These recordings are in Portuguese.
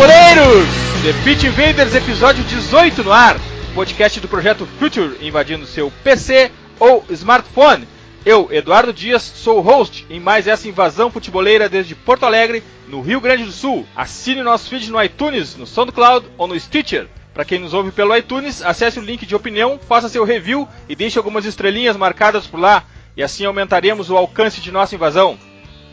futeboleiros! The Pitch Invaders, episódio 18 no ar. Podcast do projeto Future invadindo seu PC ou smartphone. Eu, Eduardo Dias, sou o host em mais essa invasão futeboleira desde Porto Alegre, no Rio Grande do Sul. Assine nosso feed no iTunes, no SoundCloud ou no Stitcher. Para quem nos ouve pelo iTunes, acesse o link de opinião, faça seu review e deixe algumas estrelinhas marcadas por lá, e assim aumentaremos o alcance de nossa invasão.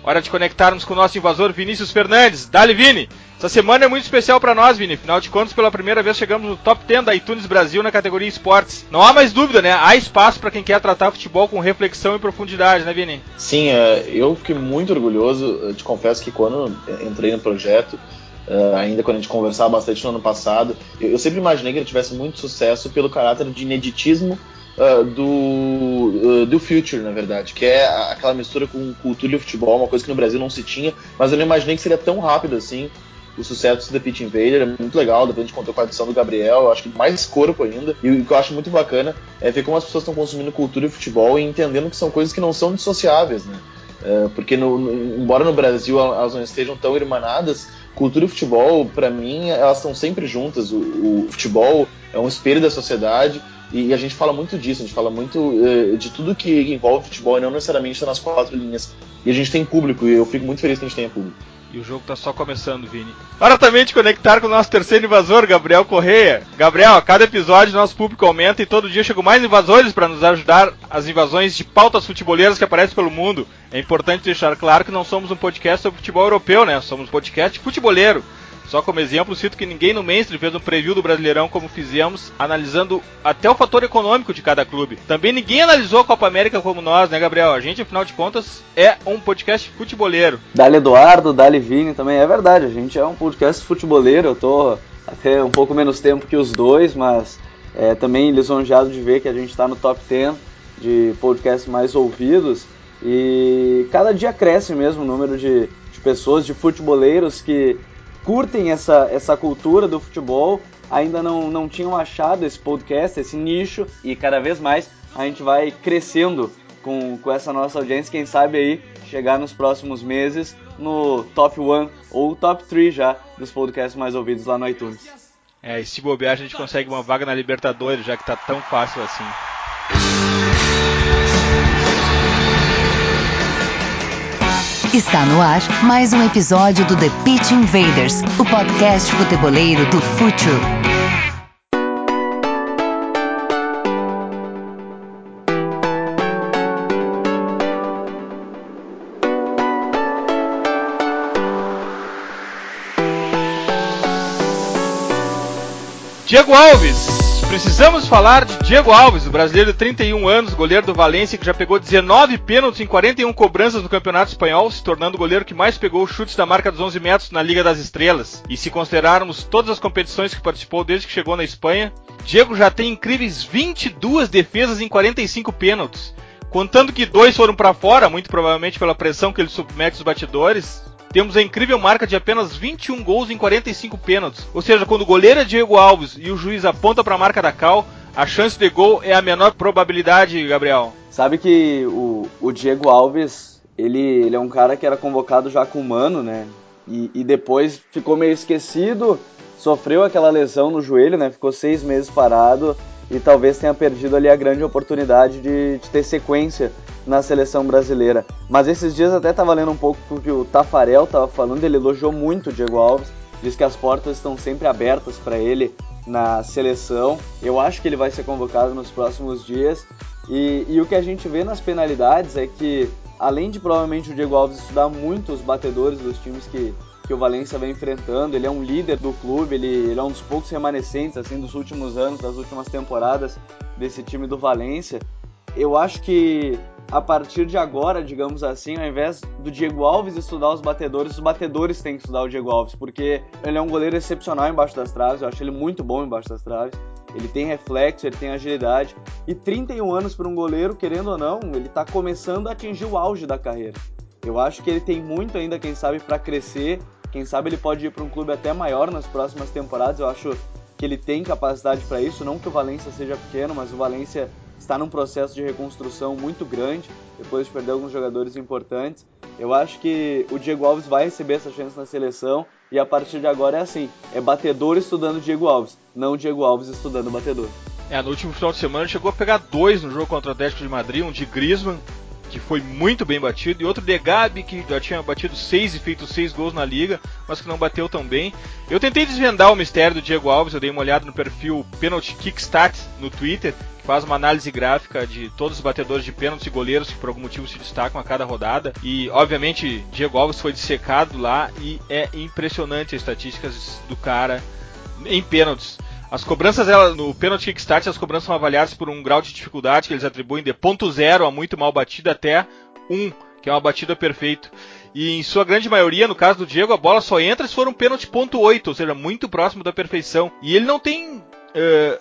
Hora de conectarmos com o nosso invasor Vinícius Fernandes. Dali, Vini! Essa semana é muito especial para nós, Vini. Afinal de contas, pela primeira vez chegamos no top 10 da iTunes Brasil na categoria esportes. Não há mais dúvida, né? Há espaço para quem quer tratar futebol com reflexão e profundidade, né, Vini? Sim, é, eu fiquei muito orgulhoso. Eu te confesso que quando entrei no projeto, é, ainda quando a gente conversava bastante no ano passado, eu sempre imaginei que ele tivesse muito sucesso pelo caráter de ineditismo uh, do, uh, do Future, na verdade, que é aquela mistura com cultura e futebol, uma coisa que no Brasil não se tinha, mas eu não imaginei que seria tão rápido assim o sucesso do The Pitch Invader, é muito legal, depois a gente contou com a adição do Gabriel, eu acho que mais corpo ainda, e o que eu acho muito bacana é ver como as pessoas estão consumindo cultura e futebol e entendendo que são coisas que não são dissociáveis, né? É, porque no, no, embora no Brasil elas não estejam tão irmanadas, cultura e futebol, para mim, elas estão sempre juntas. O, o, futebol é um espelho da sociedade e, a gente fala muito disso, a gente fala muito uh, de tudo que envolve futebol e não necessariamente está nas quatro linhas. E a gente tem público, e eu fico muito feliz que a gente tenha público. E o jogo tá só começando, Vini. Hora também de conectar com o nosso terceiro invasor, Gabriel Correia. Gabriel, a cada episódio nosso público aumenta e todo dia chegam mais invasores para nos ajudar as invasões de pautas futeboleiras que aparecem pelo mundo. É importante deixar claro que não somos um podcast sobre futebol europeu, né? Somos um podcast futeboleiro. Só como exemplo, cito que ninguém no mainstream fez um preview do Brasileirão como fizemos, analisando até o fator econômico de cada clube. Também ninguém analisou a Copa América como nós, né, Gabriel? A gente, afinal de contas, é um podcast futeboleiro. Dali Eduardo, Dali Vini também, é verdade, a gente é um podcast futeboleiro, eu tô até um pouco menos tempo que os dois, mas é, também lisonjeado de ver que a gente está no top 10 de podcasts mais ouvidos e cada dia cresce mesmo o número de, de pessoas, de futeboleiros que curtem essa, essa cultura do futebol, ainda não, não tinham achado esse podcast, esse nicho, e cada vez mais a gente vai crescendo com, com essa nossa audiência, quem sabe aí chegar nos próximos meses no top 1 ou top 3 já dos podcasts mais ouvidos lá no iTunes. É, e se bobear a gente consegue uma vaga na Libertadores, já que tá tão fácil assim. Está no ar mais um episódio do The Pitch Invaders, o podcast futeboleiro do Futuro. Diego Alves, Precisamos falar de Diego Alves, o brasileiro de 31 anos, goleiro do Valência, que já pegou 19 pênaltis em 41 cobranças no Campeonato Espanhol, se tornando o goleiro que mais pegou chutes da marca dos 11 metros na Liga das Estrelas. E se considerarmos todas as competições que participou desde que chegou na Espanha, Diego já tem incríveis 22 defesas em 45 pênaltis. Contando que dois foram para fora, muito provavelmente pela pressão que ele submete os batidores, temos a incrível marca de apenas 21 gols em 45 pênaltis. Ou seja, quando o goleiro é Diego Alves e o juiz aponta para a marca da Cal, a chance de gol é a menor probabilidade, Gabriel. Sabe que o, o Diego Alves, ele, ele é um cara que era convocado já com o Mano, né? E, e depois ficou meio esquecido, sofreu aquela lesão no joelho, né? Ficou seis meses parado e talvez tenha perdido ali a grande oportunidade de, de ter sequência na seleção brasileira. Mas esses dias até estava lendo um pouco que o Tafarel estava falando, ele elogiou muito o Diego Alves, diz que as portas estão sempre abertas para ele na seleção. Eu acho que ele vai ser convocado nos próximos dias. E, e, o que a gente vê nas penalidades é que, além de provavelmente o Diego Alves estudar muito os batedores dos times que, que o Valência vem enfrentando. Ele é um líder do clube, ele, ele é um dos poucos remanescentes assim dos últimos anos, das últimas temporadas desse time do Valência. Eu acho que a partir de agora, digamos assim, ao invés do Diego Alves estudar os batedores, os batedores têm que estudar o Diego Alves, porque ele é um goleiro excepcional embaixo das traves, eu acho ele muito bom embaixo das traves. Ele tem reflexo, ele tem agilidade. E 31 anos para um goleiro, querendo ou não, ele está começando a atingir o auge da carreira. Eu acho que ele tem muito ainda, quem sabe, para crescer quem sabe ele pode ir para um clube até maior nas próximas temporadas. Eu acho que ele tem capacidade para isso. Não que o Valência seja pequeno, mas o Valência está num processo de reconstrução muito grande, depois de perder alguns jogadores importantes. Eu acho que o Diego Alves vai receber essa chance na seleção E a partir de agora é assim: é batedor estudando Diego Alves, não Diego Alves estudando batedor. É, no último final de semana chegou a pegar dois no jogo contra o Atlético de Madrid, um de Griezmann, que foi muito bem batido, e outro de Gabi, que já tinha batido seis e feito seis gols na liga, mas que não bateu tão bem. Eu tentei desvendar o mistério do Diego Alves, eu dei uma olhada no perfil Penalty Kickstart no Twitter, que faz uma análise gráfica de todos os batedores de pênaltis e goleiros que por algum motivo se destacam a cada rodada. E obviamente Diego Alves foi dissecado lá e é impressionante as estatísticas do cara em pênaltis. As cobranças no pênalti kickstart, as cobranças são avaliadas por um grau de dificuldade que eles atribuem de ponto zero a muito mal batida até um, que é uma batida perfeita. E em sua grande maioria, no caso do Diego, a bola só entra se for um pênalti ponto 8, ou seja, muito próximo da perfeição. E ele não tem uh,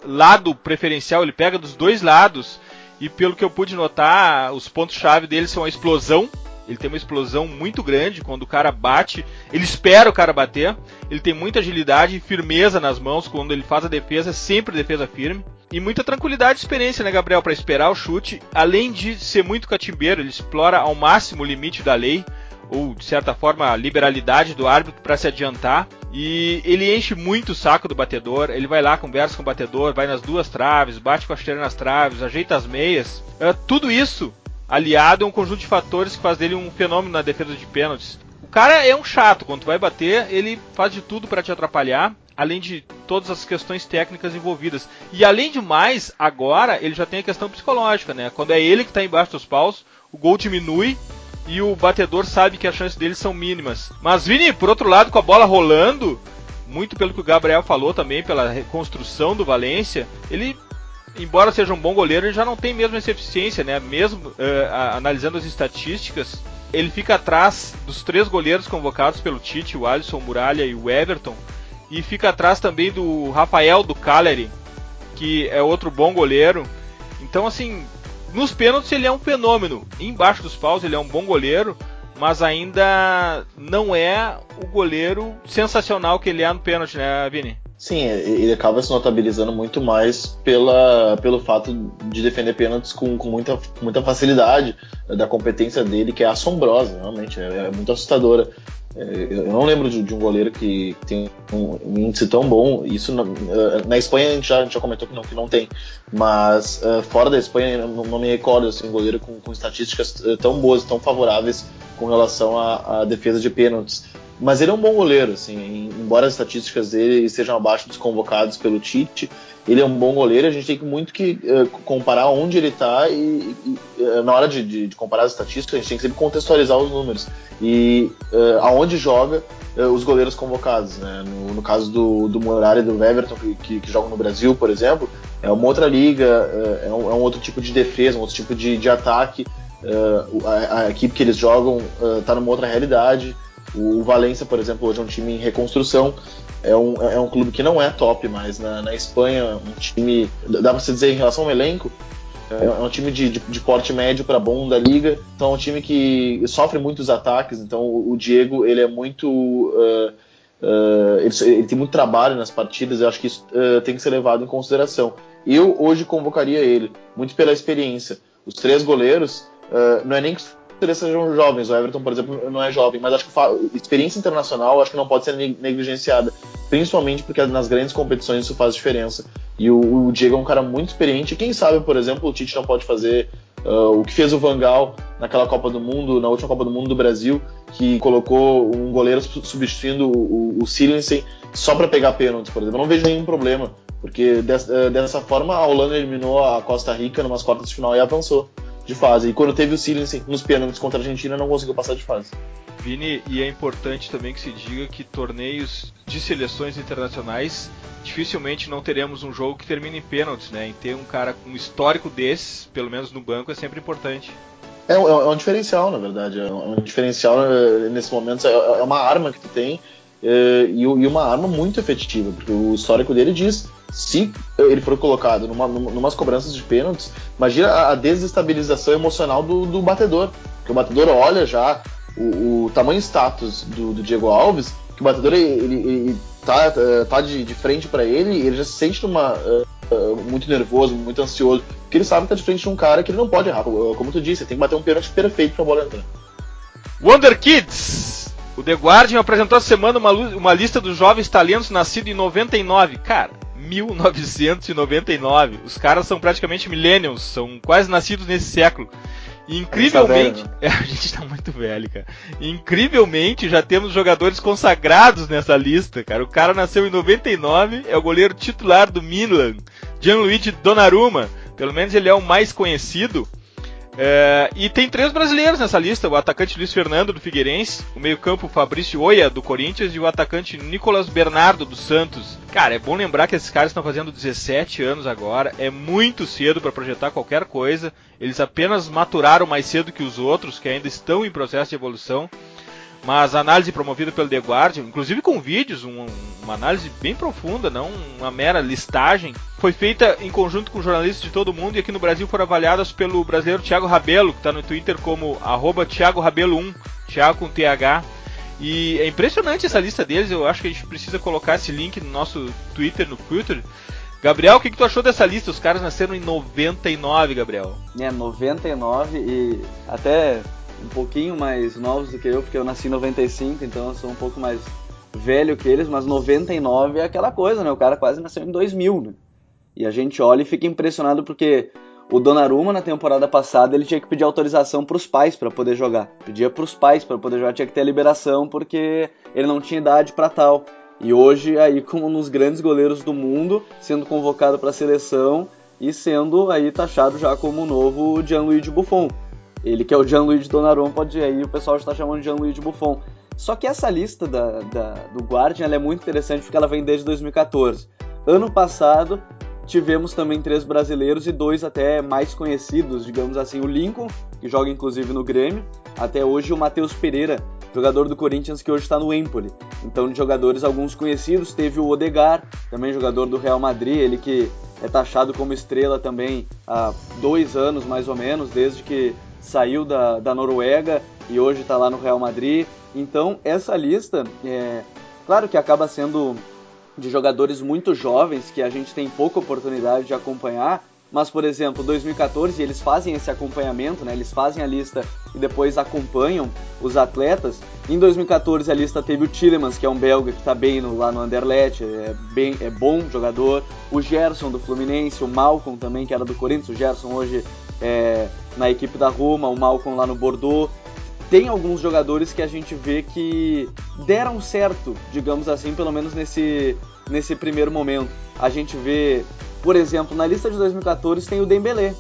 lado preferencial, ele pega dos dois lados. E pelo que eu pude notar, os pontos-chave dele são a explosão, ele tem uma explosão muito grande quando o cara bate. Ele espera o cara bater. Ele tem muita agilidade e firmeza nas mãos quando ele faz a defesa, sempre defesa firme. E muita tranquilidade e experiência, né, Gabriel, para esperar o chute. Além de ser muito catimbeiro, ele explora ao máximo o limite da lei, ou de certa forma a liberalidade do árbitro para se adiantar. E ele enche muito o saco do batedor. Ele vai lá, conversa com o batedor, vai nas duas traves, bate com a chuteira nas traves, ajeita as meias. Uh, tudo isso aliado a um conjunto de fatores que faz dele um fenômeno na defesa de pênaltis. O cara é um chato, quando tu vai bater, ele faz de tudo para te atrapalhar, além de todas as questões técnicas envolvidas. E além de mais, agora ele já tem a questão psicológica, né? Quando é ele que está embaixo dos paus, o gol diminui e o batedor sabe que as chances dele são mínimas. Mas Vini, por outro lado, com a bola rolando, muito pelo que o Gabriel falou também, pela reconstrução do Valência, ele embora seja um bom goleiro, ele já não tem mesmo essa eficiência, né? Mesmo uh, analisando as estatísticas, ele fica atrás dos três goleiros convocados pelo Tite, o Alisson, Muralha e o Everton, e fica atrás também do Rafael do Cagliari, que é outro bom goleiro. Então, assim, nos pênaltis ele é um fenômeno. Embaixo dos paus ele é um bom goleiro, mas ainda não é o goleiro sensacional que ele é no pênalti, né, Vini? Sim, ele acaba se notabilizando muito mais pela, pelo fato de defender pênaltis com, com muita, muita facilidade, da competência dele, que é assombrosa, realmente, é, é muito assustadora. É, eu não lembro de, de, um goleiro que tem um, índice tão bom. Isso na, na, Espanha a gente, já, a gente já comentou que não, que não tem, mas uh, fora da Espanha não, não me recordo assim, um goleiro com, com estatísticas tão boas, tão favoráveis com relação à defesa de pênaltis. Mas ele é um bom goleiro, assim, embora as estatísticas dele estejam abaixo dos convocados pelo Tite, ele é um bom goleiro. A gente tem muito que uh, comparar onde ele está e, e uh, na hora de, de, de, comparar as estatísticas, a gente tem que sempre contextualizar os números e uh, aonde joga os goleiros convocados. Né? No, no, caso do, do Muralha e do Everton, que, que, que, jogam no Brasil, por exemplo, é uma outra liga, é um, é, um, outro tipo de defesa, um outro tipo de, de ataque. A, a, equipe que eles jogam está numa outra realidade. O Valência, por exemplo, hoje é um time em reconstrução. É um, é um clube que não é top mais na, na Espanha. Um time, dá pra se dizer em relação ao elenco, é, é um time de, de, de porte médio para bom da liga. Então é um time que sofre muitos ataques. Então o, o Diego ele é muito. Uh, uh, ele, ele, tem muito trabalho nas partidas. Eu acho que isso uh, tem que ser levado em consideração. Eu hoje convocaria ele, muito pela experiência. Os três goleiros, não é nem que eles sejam jovens. O Everton, por exemplo, não é jovem, mas acho que experiência internacional acho que não pode ser negligenciada, principalmente porque nas grandes competições isso faz diferença. E o, o Diego é um cara muito experiente. Quem sabe, por exemplo, o Tite não pode fazer uh, o que fez o Vangal naquela Copa do Mundo, na última Copa do Mundo do Brasil, que colocou um goleiro substituindo o, o, só para pegar pênaltis, por exemplo. Eu não vejo nenhum problema, porque dessa, dessa forma a Holanda eliminou a Costa Rica numas quartas de final e avançou de fase. E quando teve o Silence nos pênaltis contra a Argentina, não conseguiu passar de fase. Vini, e é importante também que se diga que torneios de seleções internacionais dificilmente não teremos um jogo que termine em pênaltis, né? Em ter um cara com um histórico desses, pelo menos no banco, é sempre importante. É, é, é um diferencial, na verdade. É um diferencial eh, nesse momento. É, é uma arma que tu tem eh, e, uma arma muito efetiva, porque o histórico dele diz se ele for colocado numa, numas cobranças de pênaltis, imagina a desestabilização emocional do, do batedor. Porque o batedor olha já o, o tamanho status do, do, Diego Alves, que o batedor ele, ele tá, tá de, de frente para ele e ele já se sente numa, uh, muito nervoso, muito ansioso, porque ele sabe que tá de frente de um cara que ele não pode errar. Como tu disse, ele tem que bater um pênalti perfeito pra bola entrar. Wonder Kids! O The Guardian apresentou essa semana uma, uma lista dos jovens talentos nascidos em 99. Cara, 1999. Os caras são praticamente millennials, são quase nascidos nesse século. E incrivelmente. A gente, tá velho, né? a gente tá muito velho, cara. incrivelmente já temos jogadores consagrados nessa lista, cara. O cara nasceu em 99, é o goleiro titular do Milan, Gianluigi Donnarumma. Pelo menos ele é o mais conhecido. É, e tem três brasileiros nessa lista: o atacante Luiz Fernando do Figueirense, o meio-campo Fabrício Oia do Corinthians e o atacante Nicolas Bernardo do Santos. Cara, é bom lembrar que esses caras estão fazendo 17 anos agora, é muito cedo para projetar qualquer coisa. Eles apenas maturaram mais cedo que os outros, que ainda estão em processo de evolução mas a análise promovida pelo The Guardian, inclusive com vídeos, um, uma análise bem profunda, não uma mera listagem, foi feita em conjunto com jornalistas de todo mundo e aqui no Brasil foram avaliadas pelo brasileiro Thiago Rabelo, que está no Twitter como arroba Thiago Rabelo1, Thiago com TH. E é impressionante essa lista deles, eu acho que a gente precisa colocar esse link no nosso Twitter, no Twitter. Gabriel, o que, que tu achou dessa lista? Os caras nasceram em 99, Gabriel. É, 99 e até um pouquinho mais novos do que eu, porque eu nasci em 95, então eu sou um pouco mais velho que eles, mas 99 é aquela coisa, né? O cara quase nasceu em 2000, né? E a gente olha e fica impressionado porque o Donnarumma na temporada passada ele tinha que pedir autorização para os pais para poder jogar. Pedia para os pais para poder jogar, tinha que ter a liberação porque ele não tinha idade para tal. E hoje aí como um dos grandes goleiros do mundo, sendo convocado para a seleção e sendo aí taxado já como o novo Gianluigi Buffon. Ele que é o Gianluigi Donnarumma, pode aí o pessoal está chamando de Gianluigi Buffon. Só que essa lista da, da, do Guardian é muito interessante porque ela vem desde 2014. Ano passado tivemos também três brasileiros e dois até mais conhecidos, digamos assim, o Lincoln, que joga inclusive no Grêmio, até hoje o Matheus Pereira, jogador do Corinthians que hoje está no Empoli. Então, de jogadores alguns conhecidos, teve o Odegar, também jogador do Real Madrid, ele que é taxado como estrela também há dois anos mais ou menos, desde que saiu da, da Noruega e hoje está lá no Real Madrid. Então, essa lista, é, claro que acaba sendo de jogadores muito jovens que a gente tem pouca oportunidade de acompanhar, mas, por exemplo, 2014 eles fazem esse acompanhamento, né? Eles fazem a lista e depois acompanham os atletas. Em 2014 a lista teve o Tillemans, que é um belga que está bem no, lá no Anderlecht, é, bem, é bom jogador. O Gerson do Fluminense, o Malcolm também, que era do Corinthians. O Gerson hoje é, na equipe da Roma, o Malcolm lá no Bordeaux. Tem alguns jogadores que a gente vê que deram certo, digamos assim, pelo menos nesse, nesse primeiro momento. A gente vê, por exemplo, na lista de 2014 tem o Dembélé.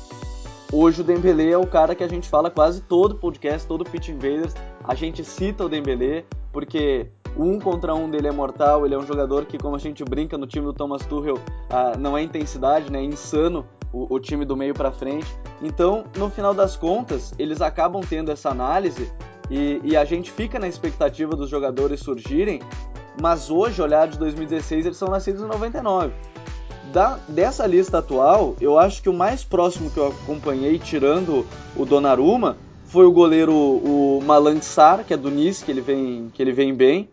Hoje o Dembélé é o cara que a gente fala quase todo podcast, todo Pitch Invaders, a gente cita o Dembélé porque um contra um dele é mortal, ele é um jogador que, como a gente brinca no time do Thomas Tuchel, ah, não é intensidade, né? É insano o, o time do meio para frente. Então, no final das contas, eles acabam tendo essa análise e, e, a gente fica na expectativa dos jogadores surgirem, mas hoje, olhar de 2016, eles são nascidos em 99. Da, dessa lista atual, eu acho que o mais próximo que eu acompanhei, tirando o Donnarumma, foi o goleiro o Malang Sar, que é do Nice, que ele vem, que ele vem bem.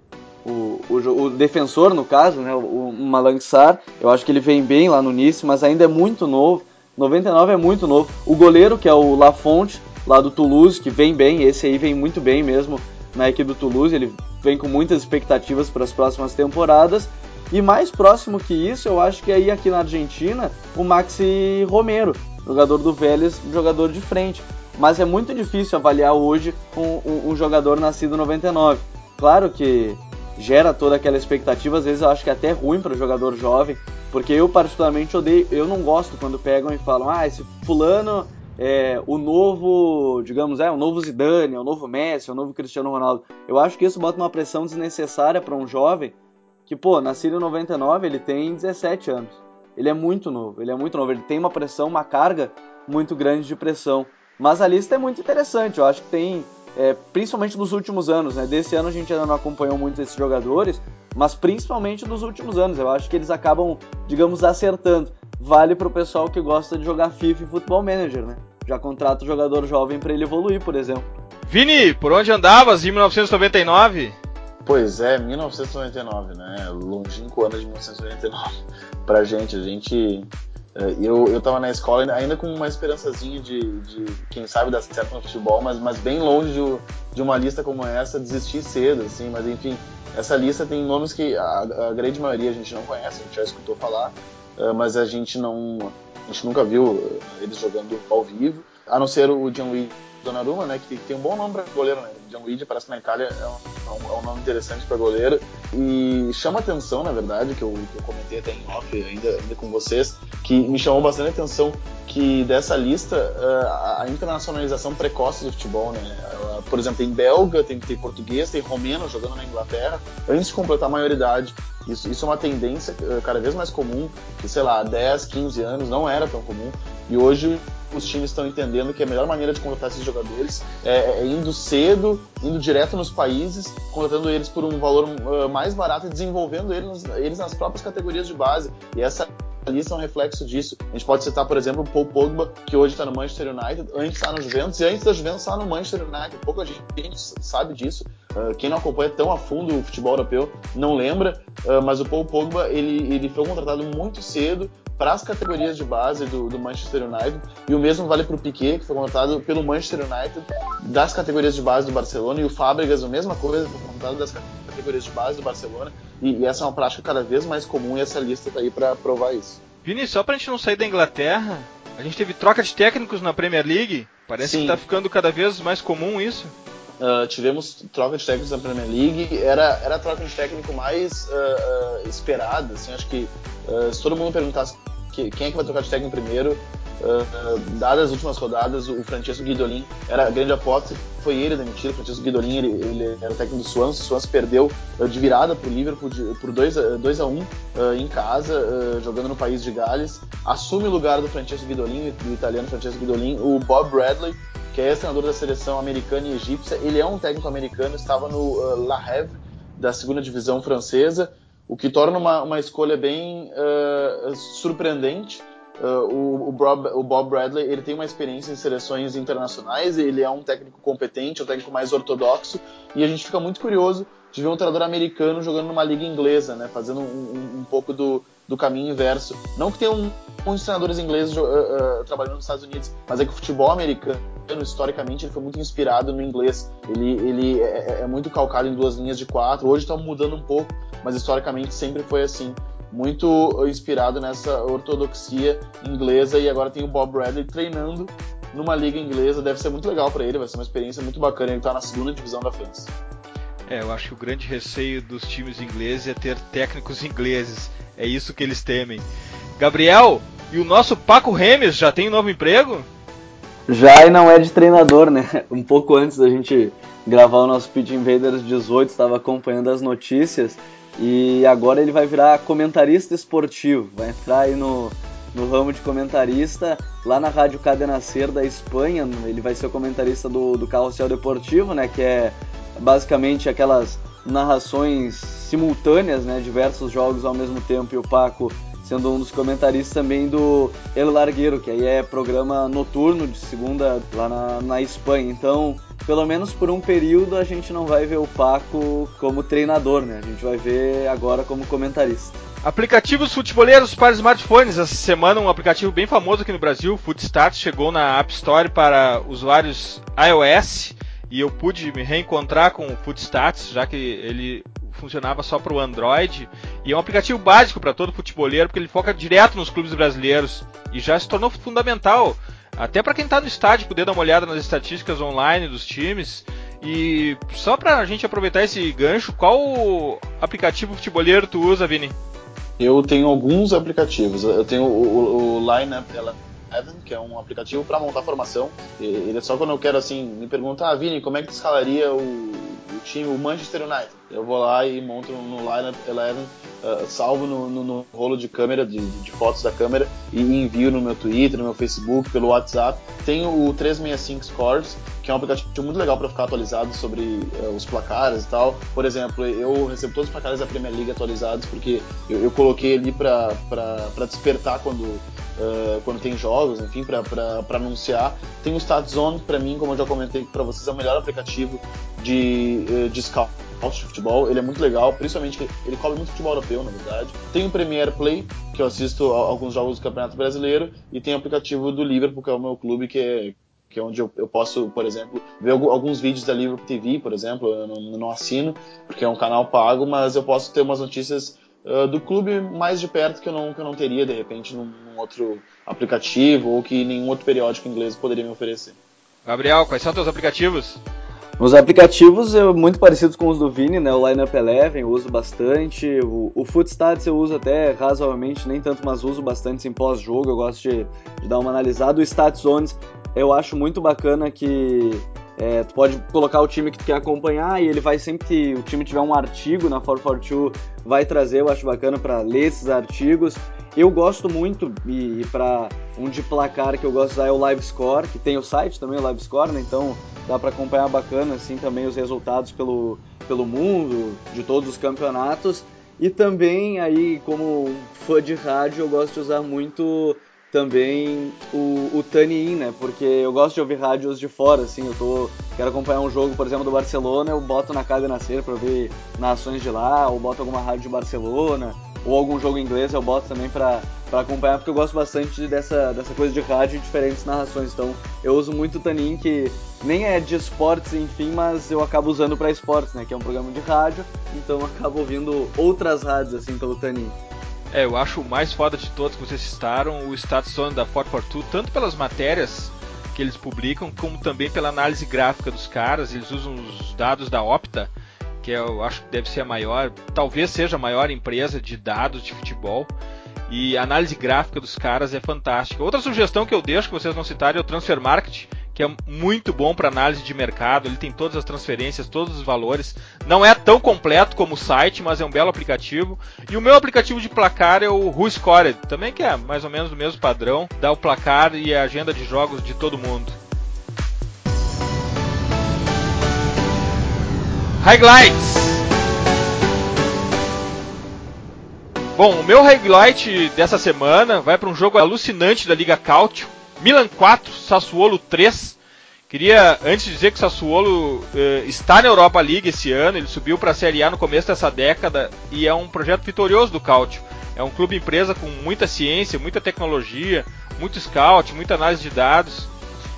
O, o, o defensor, no caso, né, o, o Malang Sar, eu acho que ele vem bem lá no Nice, mas ainda é muito novo. 99 é muito novo. O goleiro, que é o Lafonte, lá do Toulouse, que vem bem, esse aí vem muito bem mesmo na equipe do Toulouse, ele vem com muitas expectativas para as próximas temporadas. E mais próximo que isso, eu acho que aí aqui na Argentina, o Maxi Romero, jogador do Vélez, jogador de frente. Mas é muito difícil avaliar hoje um, um, um jogador nascido em 99. Claro que gera toda aquela expectativa, às vezes eu acho que é até ruim para o jogador jovem, porque eu particularmente odeio, eu não gosto quando pegam e falam, ah, esse fulano é o novo, digamos, é o novo Zidane, é o novo Messi, é o novo Cristiano Ronaldo. Eu acho que isso bota uma pressão desnecessária para um jovem que, pô, nascido em 99, ele tem 17 anos. Ele é muito novo, ele é muito novo, ele tem uma pressão, uma carga muito grande de pressão. Mas a lista é muito interessante, eu acho que tem é, principalmente nos últimos anos, né? Desse ano a gente ainda não acompanhou muito esses jogadores, mas principalmente nos últimos anos. Eu acho que eles acabam, digamos, acertando. Vale para o pessoal que gosta de jogar FIFA e Football Manager, né? Já contrata o jogador jovem para ele evoluir, por exemplo. Vini, por onde andavas em 1999? Pois é, 1999, né? Longínquo ano de 1999. Pra gente, a gente eu, eu tava na escola ainda com uma esperançazinha de, de quem sabe dar certo no futebol, mas, mas bem longe de, de uma lista como essa, desistir cedo, assim, mas enfim, essa lista tem nomes que a, a grande maioria a gente não conhece, a gente já escutou falar, uh, mas a gente não, a gente nunca viu eles jogando ao vivo, a não ser o Gianluigi Donnarumma, né, que tem um bom nome para goleiro, né? Gianluigi parece que na Itália é um, é um é nome interessante para goleiro e chama atenção, na verdade, que eu, que eu comentei até em off ainda, ainda, com vocês, que me chamou bastante atenção que dessa lista uh, a internacionalização precoce do futebol, né? Uh, por exemplo, tem belga, tem, tem português, tem romeno jogando na Inglaterra antes de completar a maioridade. Isso, isso é uma tendência uh, cada vez mais comum, que sei lá, 10, 15 anos não era tão comum e hoje os times estão entendendo que a melhor maneira de contratar esses jogadores é, é indo cedo, indo direto nos países, contratando eles por um valor uh, mais barato e desenvolvendo eles, eles nas próprias categorias de base. E essa lista é um reflexo disso. A gente pode citar, por exemplo, o Paul Pogba, que hoje está no Manchester United, antes está no Juventus e antes da Juventus está no Manchester United. Pouca gente sabe disso. Uh, quem não acompanha tão a fundo o futebol europeu não lembra, uh, mas o Paul Pogba ele, ele foi contratado muito cedo para as categorias de base do, do, Manchester United e o mesmo vale para o Piquet, que foi contratado pelo Manchester United das categorias de base do Barcelona e o Fábricas, a mesma coisa, foi contratado das categorias de base do Barcelona e, e, essa é uma prática cada vez mais comum e essa lista está aí para provar isso. Vini, só para a gente não sair da Inglaterra, a gente teve troca de técnicos na Premier League, parece Sim. que está ficando cada vez mais comum isso. Uh, tivemos troca de técnicos na Premier League, era, era a troca de técnico mais uh, uh, esperada, assim, acho que se todo mundo perguntasse que, quem é que vai trocar de técnico primeiro, dadas as últimas rodadas, o Francesco Guidolin era a grande aposta, foi ele demitido, o Francesco Guidolin, ele, ele era o técnico do Swansea, o Swansea perdeu de virada para o Liverpool de, por 2 a 1 um, em casa, jogando no país de Gales, assume o lugar do Francesco Guidolin, do italiano Francesco Guidolin, o Bob Bradley, que é ex-treinador da seleção americana e egípcia. Ele é um técnico americano, estava no uh, La Havre, da segunda divisão francesa, o que torna uma, uma escolha bem uh, surpreendente. Uh, o, o, Bob, o, Bob, Bradley ele tem uma experiência em seleções internacionais, ele é um técnico competente, um técnico mais ortodoxo, e a gente fica muito curioso de ver um treinador americano jogando numa liga inglesa, né, fazendo um, um, um pouco do, do caminho inverso. Não que tenha um, muitos treinadores ingleses uh, uh, trabalhando nos Estados Unidos, mas é que o futebol americano, historicamente, ele foi muito inspirado no inglês. Ele, ele é, é, é muito calcado em duas linhas de quatro. Hoje está mudando um pouco, mas historicamente sempre foi assim. Muito inspirado nessa ortodoxia inglesa e agora tem o Bob Bradley treinando numa liga inglesa. Deve ser muito legal para ele, vai ser uma experiência muito bacana. Ele está na segunda divisão da França. É, eu acho que o grande receio dos times ingleses é ter técnicos ingleses. É isso que eles temem. Gabriel, e o nosso Paco Remes já tem um novo emprego? Já e não é de treinador, né? Um pouco antes da gente gravar o nosso Pitch Invaders 18, estava acompanhando as notícias e agora ele vai virar comentarista esportivo. Vai entrar aí no, no ramo de comentarista lá na Rádio Cadena Ser da Espanha. Ele vai ser o comentarista do, do Carrossel Deportivo, né? Que é basicamente aquelas narrações simultâneas, né? Diversos jogos ao mesmo tempo e o Paco sendo um dos comentaristas também do El Largueiro, que aí é programa noturno de segunda lá na, na Espanha. Então, pelo menos por um período, a gente não vai ver o Paco como treinador, né? A gente vai ver agora como comentarista. Aplicativos futeboleiros para smartphones. Essa semana um aplicativo bem famoso aqui no Brasil, Footstart, chegou na App Store para usuários iOS e eu pude me reencontrar com o Footstats, já que ele funcionava só para o Android. E é um aplicativo básico para todo futeboleiro, porque ele foca direto nos clubes brasileiros e já se tornou fundamental. Até para quem está no estádio poder dar uma olhada nas estatísticas online dos times. E só para a gente aproveitar esse gancho, qual aplicativo futeboleiro tu usa, Vini? Eu tenho alguns aplicativos. Eu tenho o, o, o Lineup, Heaven, que é um aplicativo para montar formação. Ele é só quando eu quero assim, me perguntar, ah, Vini, como é que escalaria o, o time, o Manchester United? Eu vou lá e monto no Lineup Eleven, uh, salvo no, no, no, rolo de câmera, de, de, fotos da câmera, e envio no meu Twitter, no meu Facebook, pelo WhatsApp. Tenho o 365 Scores, que é um aplicativo muito legal para ficar atualizado sobre uh, os placares e tal. Por exemplo, eu recebo todos os placares da Premier League atualizados, porque eu, eu coloquei ali para despertar quando uh, quando tem jogos, enfim, para anunciar. Tem o StatZone, para mim, como eu já comentei para vocês, é o melhor aplicativo de, uh, de scout de futebol, ele é muito legal, principalmente ele cobre muito futebol europeu, na verdade. Tem o Premier Play, que eu assisto alguns jogos do Campeonato Brasileiro, e tem o aplicativo do Liverpool, que é o meu clube, que é, que é onde eu, eu, posso, por exemplo, ver alguns vídeos da Liverpool TV, por exemplo, eu não, não assino, porque é um canal pago, mas eu posso ter umas notícias uh, do clube mais de perto que eu não, que eu não teria, de repente, num, num outro aplicativo ou que nenhum outro periódico inglês poderia me oferecer. Gabriel, quais são teus aplicativos? Os aplicativos eu, muito parecidos com os do Vini, né? O Lineup Eleven eu uso bastante. O, o Footstats eu uso até razoavelmente, nem tanto, mas uso bastante em pós-jogo. Eu gosto de, de, dar uma analisada. O Stat Zones eu acho muito bacana que é, tu pode colocar o time que tu quer acompanhar e ele vai sempre que o time tiver um artigo na 442 vai trazer, eu acho bacana para ler esses artigos. Eu gosto muito, e, para um de placar que eu gosto de usar é o Live Score, que tem o site também, o Live Score, né? Então dá para acompanhar bacana assim também os resultados pelo, pelo mundo, de todos os campeonatos. E também aí, como fã de rádio, eu gosto de usar muito também o, o Tune In, né? Porque eu gosto de ouvir rádios de fora, assim, eu tô. Quero acompanhar um jogo, por exemplo, do Barcelona, eu boto na Caga Nascer pra ver nações de lá, ou boto alguma rádio de Barcelona, ou algum jogo inglês eu boto também pra, pra acompanhar, porque eu gosto bastante dessa, dessa coisa de rádio e diferentes narrações. Então eu uso muito o Tanin, que nem é de esportes, enfim, mas eu acabo usando para esportes, né? Que é um programa de rádio, então eu acabo ouvindo outras rádios, assim, pelo Tanin. É, eu acho o mais foda de todos que vocês citaram o Status Zone da 442, tanto pelas matérias que eles publicam, como também pela análise gráfica dos caras. Eles usam os dados da Opta, que é, eu acho que deve ser a maior, talvez seja a maior empresa de dados de futebol. E a análise gráfica dos caras é fantástica. Outra sugestão que eu deixo, que vocês não citaram, é o Transfer Market, que é muito bom para análise de mercado. Ele tem todas as transferências, todos os valores. Não é tão completo como o site, mas é um belo aplicativo. E o meu aplicativo de placar é o Who também que é mais ou menos o mesmo padrão, dá o placar e a agenda de jogos de todo mundo. Highlights. Bom, o meu highlight dessa semana vai para um jogo alucinante da Liga Cautio, Milan 4, Sassuolo 3. Queria antes dizer que o Sassuolo eh, está na Europa League esse ano, ele subiu para a Série A no começo dessa década e é um projeto vitorioso do Cautio. É um clube empresa com muita ciência, muita tecnologia, muito scout, muita análise de dados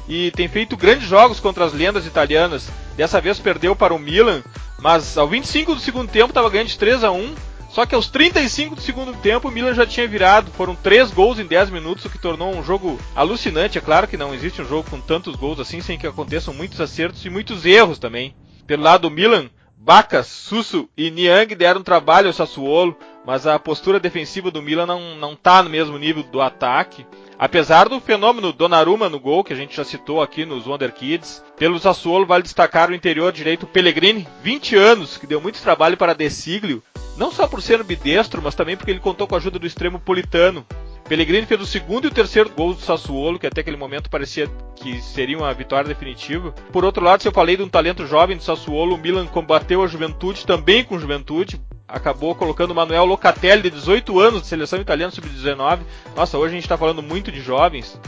e tem feito grandes jogos contra as lendas italianas. Dessa vez perdeu para o Milan, mas ao 25 do segundo tempo estava ganhando de 3 a 1 só que aos 35 do segundo tempo o Milan já tinha virado. Foram três gols em 10 minutos, o que tornou um jogo alucinante. É claro que não existe um jogo com tantos gols assim sem que aconteçam muitos acertos e muitos erros também. Pelo lado do Milan, Baca, Susso e Niang deram trabalho ao Sassuolo, mas a postura defensiva do Milan não, não tá no mesmo nível do ataque. Apesar do fenômeno Donnarumma no gol, que a gente já citou aqui nos Wonder Kids, pelo Sassuolo vale destacar o interior direito Pellegrini, 20 anos, que deu muito trabalho para De Siglio, não só por ser ambidestro, mas também porque ele contou com a ajuda do extremo Politano. Pellegrini fez o segundo e o terceiro gol do Sassuolo, que até aquele momento parecia que seria uma vitória definitiva. Por outro lado, se eu falei de um talento jovem do Sassuolo, o Milan combateu a juventude também com juventude, acabou colocando o Manuel Locatelli, de 18 anos, de seleção italiana sub-19. Nossa, hoje a gente está falando muito de jovens.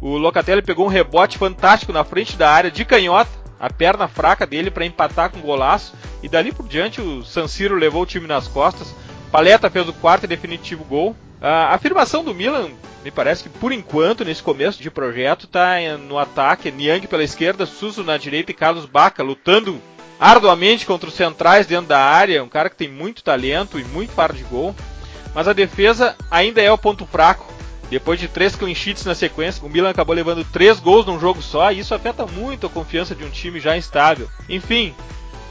O Locatelli pegou um rebote fantástico na frente da área de canhota, a perna fraca dele para empatar com golaço. E dali por diante o San Siro levou o time nas costas. Paleta fez o quarto e definitivo gol. A afirmação do Milan, me parece que por enquanto, nesse começo de projeto, está no ataque. Niang pela esquerda, Suso na direita e Carlos Baca lutando arduamente contra os centrais dentro da área. Um cara que tem muito talento e muito par de gol. Mas a defesa ainda é o ponto fraco. Depois de três clean sheets na sequência, o Milan acabou levando três gols num jogo só e isso afeta muito a confiança de um time já instável. Enfim,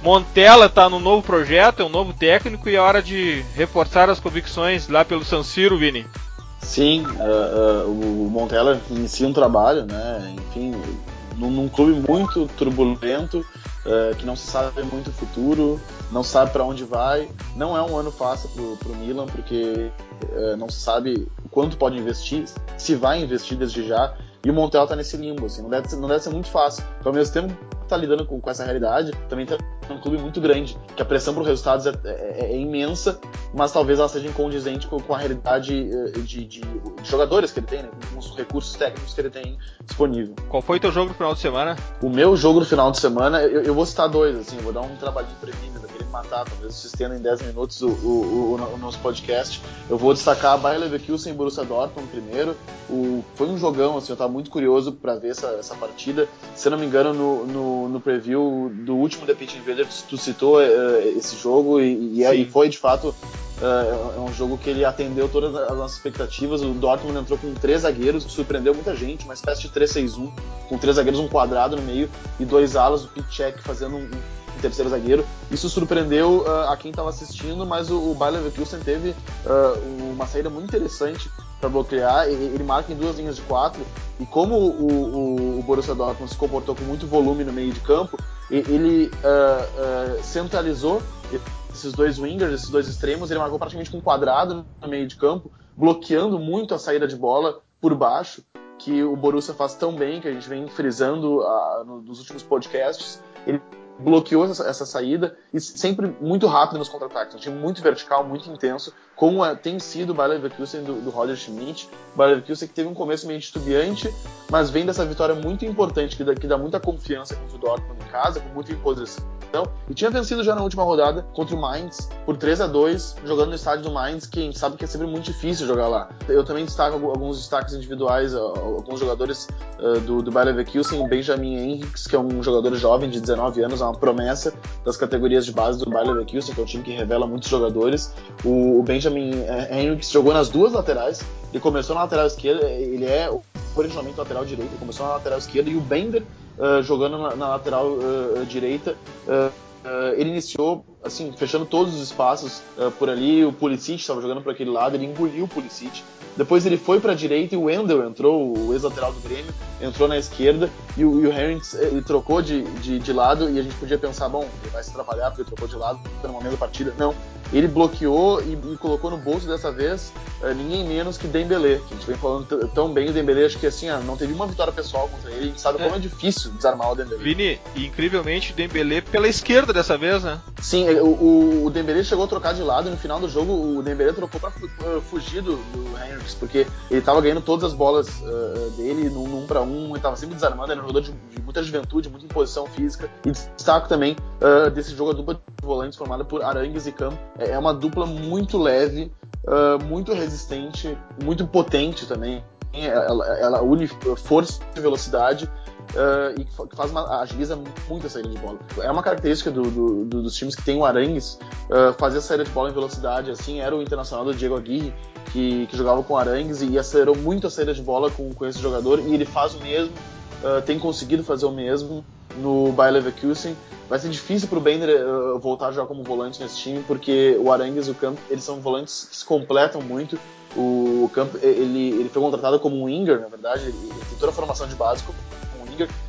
Montella está no novo projeto, é um novo técnico e é hora de reforçar as convicções lá pelo San Siro, Vini. Sim, uh, uh, o Montella inicia um trabalho, né? Enfim, num, num clube muito turbulento, uh, que não se sabe muito o futuro, não sabe para onde vai. Não é um ano fácil para o Milan, porque não se sabe quanto pode investir, se vai investir desde já. E o Montel está nesse limbo, assim, não deve, ser, não deve ser muito fácil. Então, ao mesmo tempo tá lidando com, com essa realidade, também tá um clube muito grande, que a pressão por resultados é, é, é imensa, mas talvez ela seja incondizente com, com a realidade eh, de, de, de, jogadores que ele tem, né, com os recursos técnicos que ele tem disponível. Qual foi o teu jogo no final de semana? O meu jogo no final de semana, eu, eu vou citar dois, assim, vou dar um trabalhinho pra mim, daquele matar, talvez se estenda em 10 minutos o, o, o, o, nosso podcast. Eu vou destacar a Bayer Leverkusen e Borussia Dortmund primeiro. O, foi um jogão, assim, eu tava muito curioso para ver essa, essa partida. Se eu não me engano, no, no, no preview do último The Pitch Invaders, tu citou uh, esse jogo e, e, é, e, foi de fato uh, é um jogo que ele atendeu todas as nossas expectativas. O Dortmund entrou com três zagueiros, que surpreendeu muita gente, uma espécie de 3-6-1, com três zagueiros, um quadrado no meio e dois alas, o Pitchek fazendo um, um terceiro zagueiro. Isso surpreendeu uh, a quem estava assistindo, mas o, o Bayer Leverkusen teve uh, uma saída muito interessante para bloquear. Ele marca em duas linhas de quatro. E como o, o, o, Borussia Dortmund se comportou com muito volume no meio de campo, ele uh, uh, centralizou esses dois wingers, esses dois extremos. Ele marcou praticamente com um quadrado no meio de campo, bloqueando muito a saída de bola por baixo, que o Borussia faz tão bem, que a gente vem frisando uh, nos últimos podcasts. Ele bloqueou essa, essa, saída e sempre muito rápido nos contra-ataques. Um time muito vertical, muito intenso, como é, tem sido o Bayer Leverkusen do, do Roger Schmidt. O Bayer Leverkusen que teve um começo meio estudiante, mas vem dessa vitória muito importante, que dá, que dá muita confiança contra o Dortmund em casa, com muita imposição. E tinha vencido já na última rodada contra o Mainz por 3 a 2 jogando no estádio do Mainz, que a gente sabe que é sempre muito difícil jogar lá. Eu também destaco alguns destaques individuais, alguns jogadores uh, do, do Bayer Leverkusen, Benjamin Henriques, que é um jogador jovem de 19 anos, é uma promessa das categorias de base do Bayer Leverkusen, que é um time que revela muitos jogadores. O, o Benjamin eh, Henriques jogou nas duas laterais, ele começou na lateral esquerda, ele é originalmente lateral direito, ele começou na lateral esquerda, e o Bender uh, jogando na, na lateral uh, direita. Uh, ele iniciou, assim, fechando todos os espaços por ali. O Pulisic estava jogando por aquele lado, ele engoliu o Pulisic. Depois ele foi para a direita e o Wendel entrou, o ex-lateral do Grêmio, entrou na esquerda e o, e o Harris ele trocou de, de, de, lado e a gente podia pensar, bom, ele vai se trabalhar porque ele trocou de lado no momento da partida. Não, ele bloqueou e, e colocou no bolso dessa vez uh, ninguém menos que Dembélé, que a gente vem falando tão bem o Dembélé, acho que assim, ah, não teve uma vitória pessoal contra ele, a gente sabe é. como é difícil desarmar o Dembélé. Vini, incrivelmente Dembélé pela esquerda dessa vez, né? Sim, o, o, chegou a trocar de lado no final do jogo, o Dembélé trocou para fugir do, do Henriks, porque ele estava ganhando todas as bolas uh, dele num, um para um, ele estava sempre desarmando, era um jogador de, de, muita juventude, muita imposição física. E destaco também uh, desse jogo a dupla de volantes formada por Arangues e Campo. É, é uma dupla muito leve, uh, muito resistente, muito potente também. Ela, ela une força e velocidade uh, e faz uma, agiliza muito a saída de bola. É uma característica do, do, do, dos times que tem o Arangues uh, fazer a saída de bola em velocidade. Assim era o internacional do Diego Aguirre, que, que jogava com Arangues e acelerou muito a saída de bola com, com esse jogador. E ele faz o mesmo, uh, tem conseguido fazer o mesmo no Bayer Leverkusen. Vai ser difícil para o Bender uh, voltar a jogar como volante nesse time, porque o Arangues e o Camp, eles são volantes que se completam muito. O Camp, ele, ele foi contratado como um winger, na verdade, ele, ele tem toda a formação de básico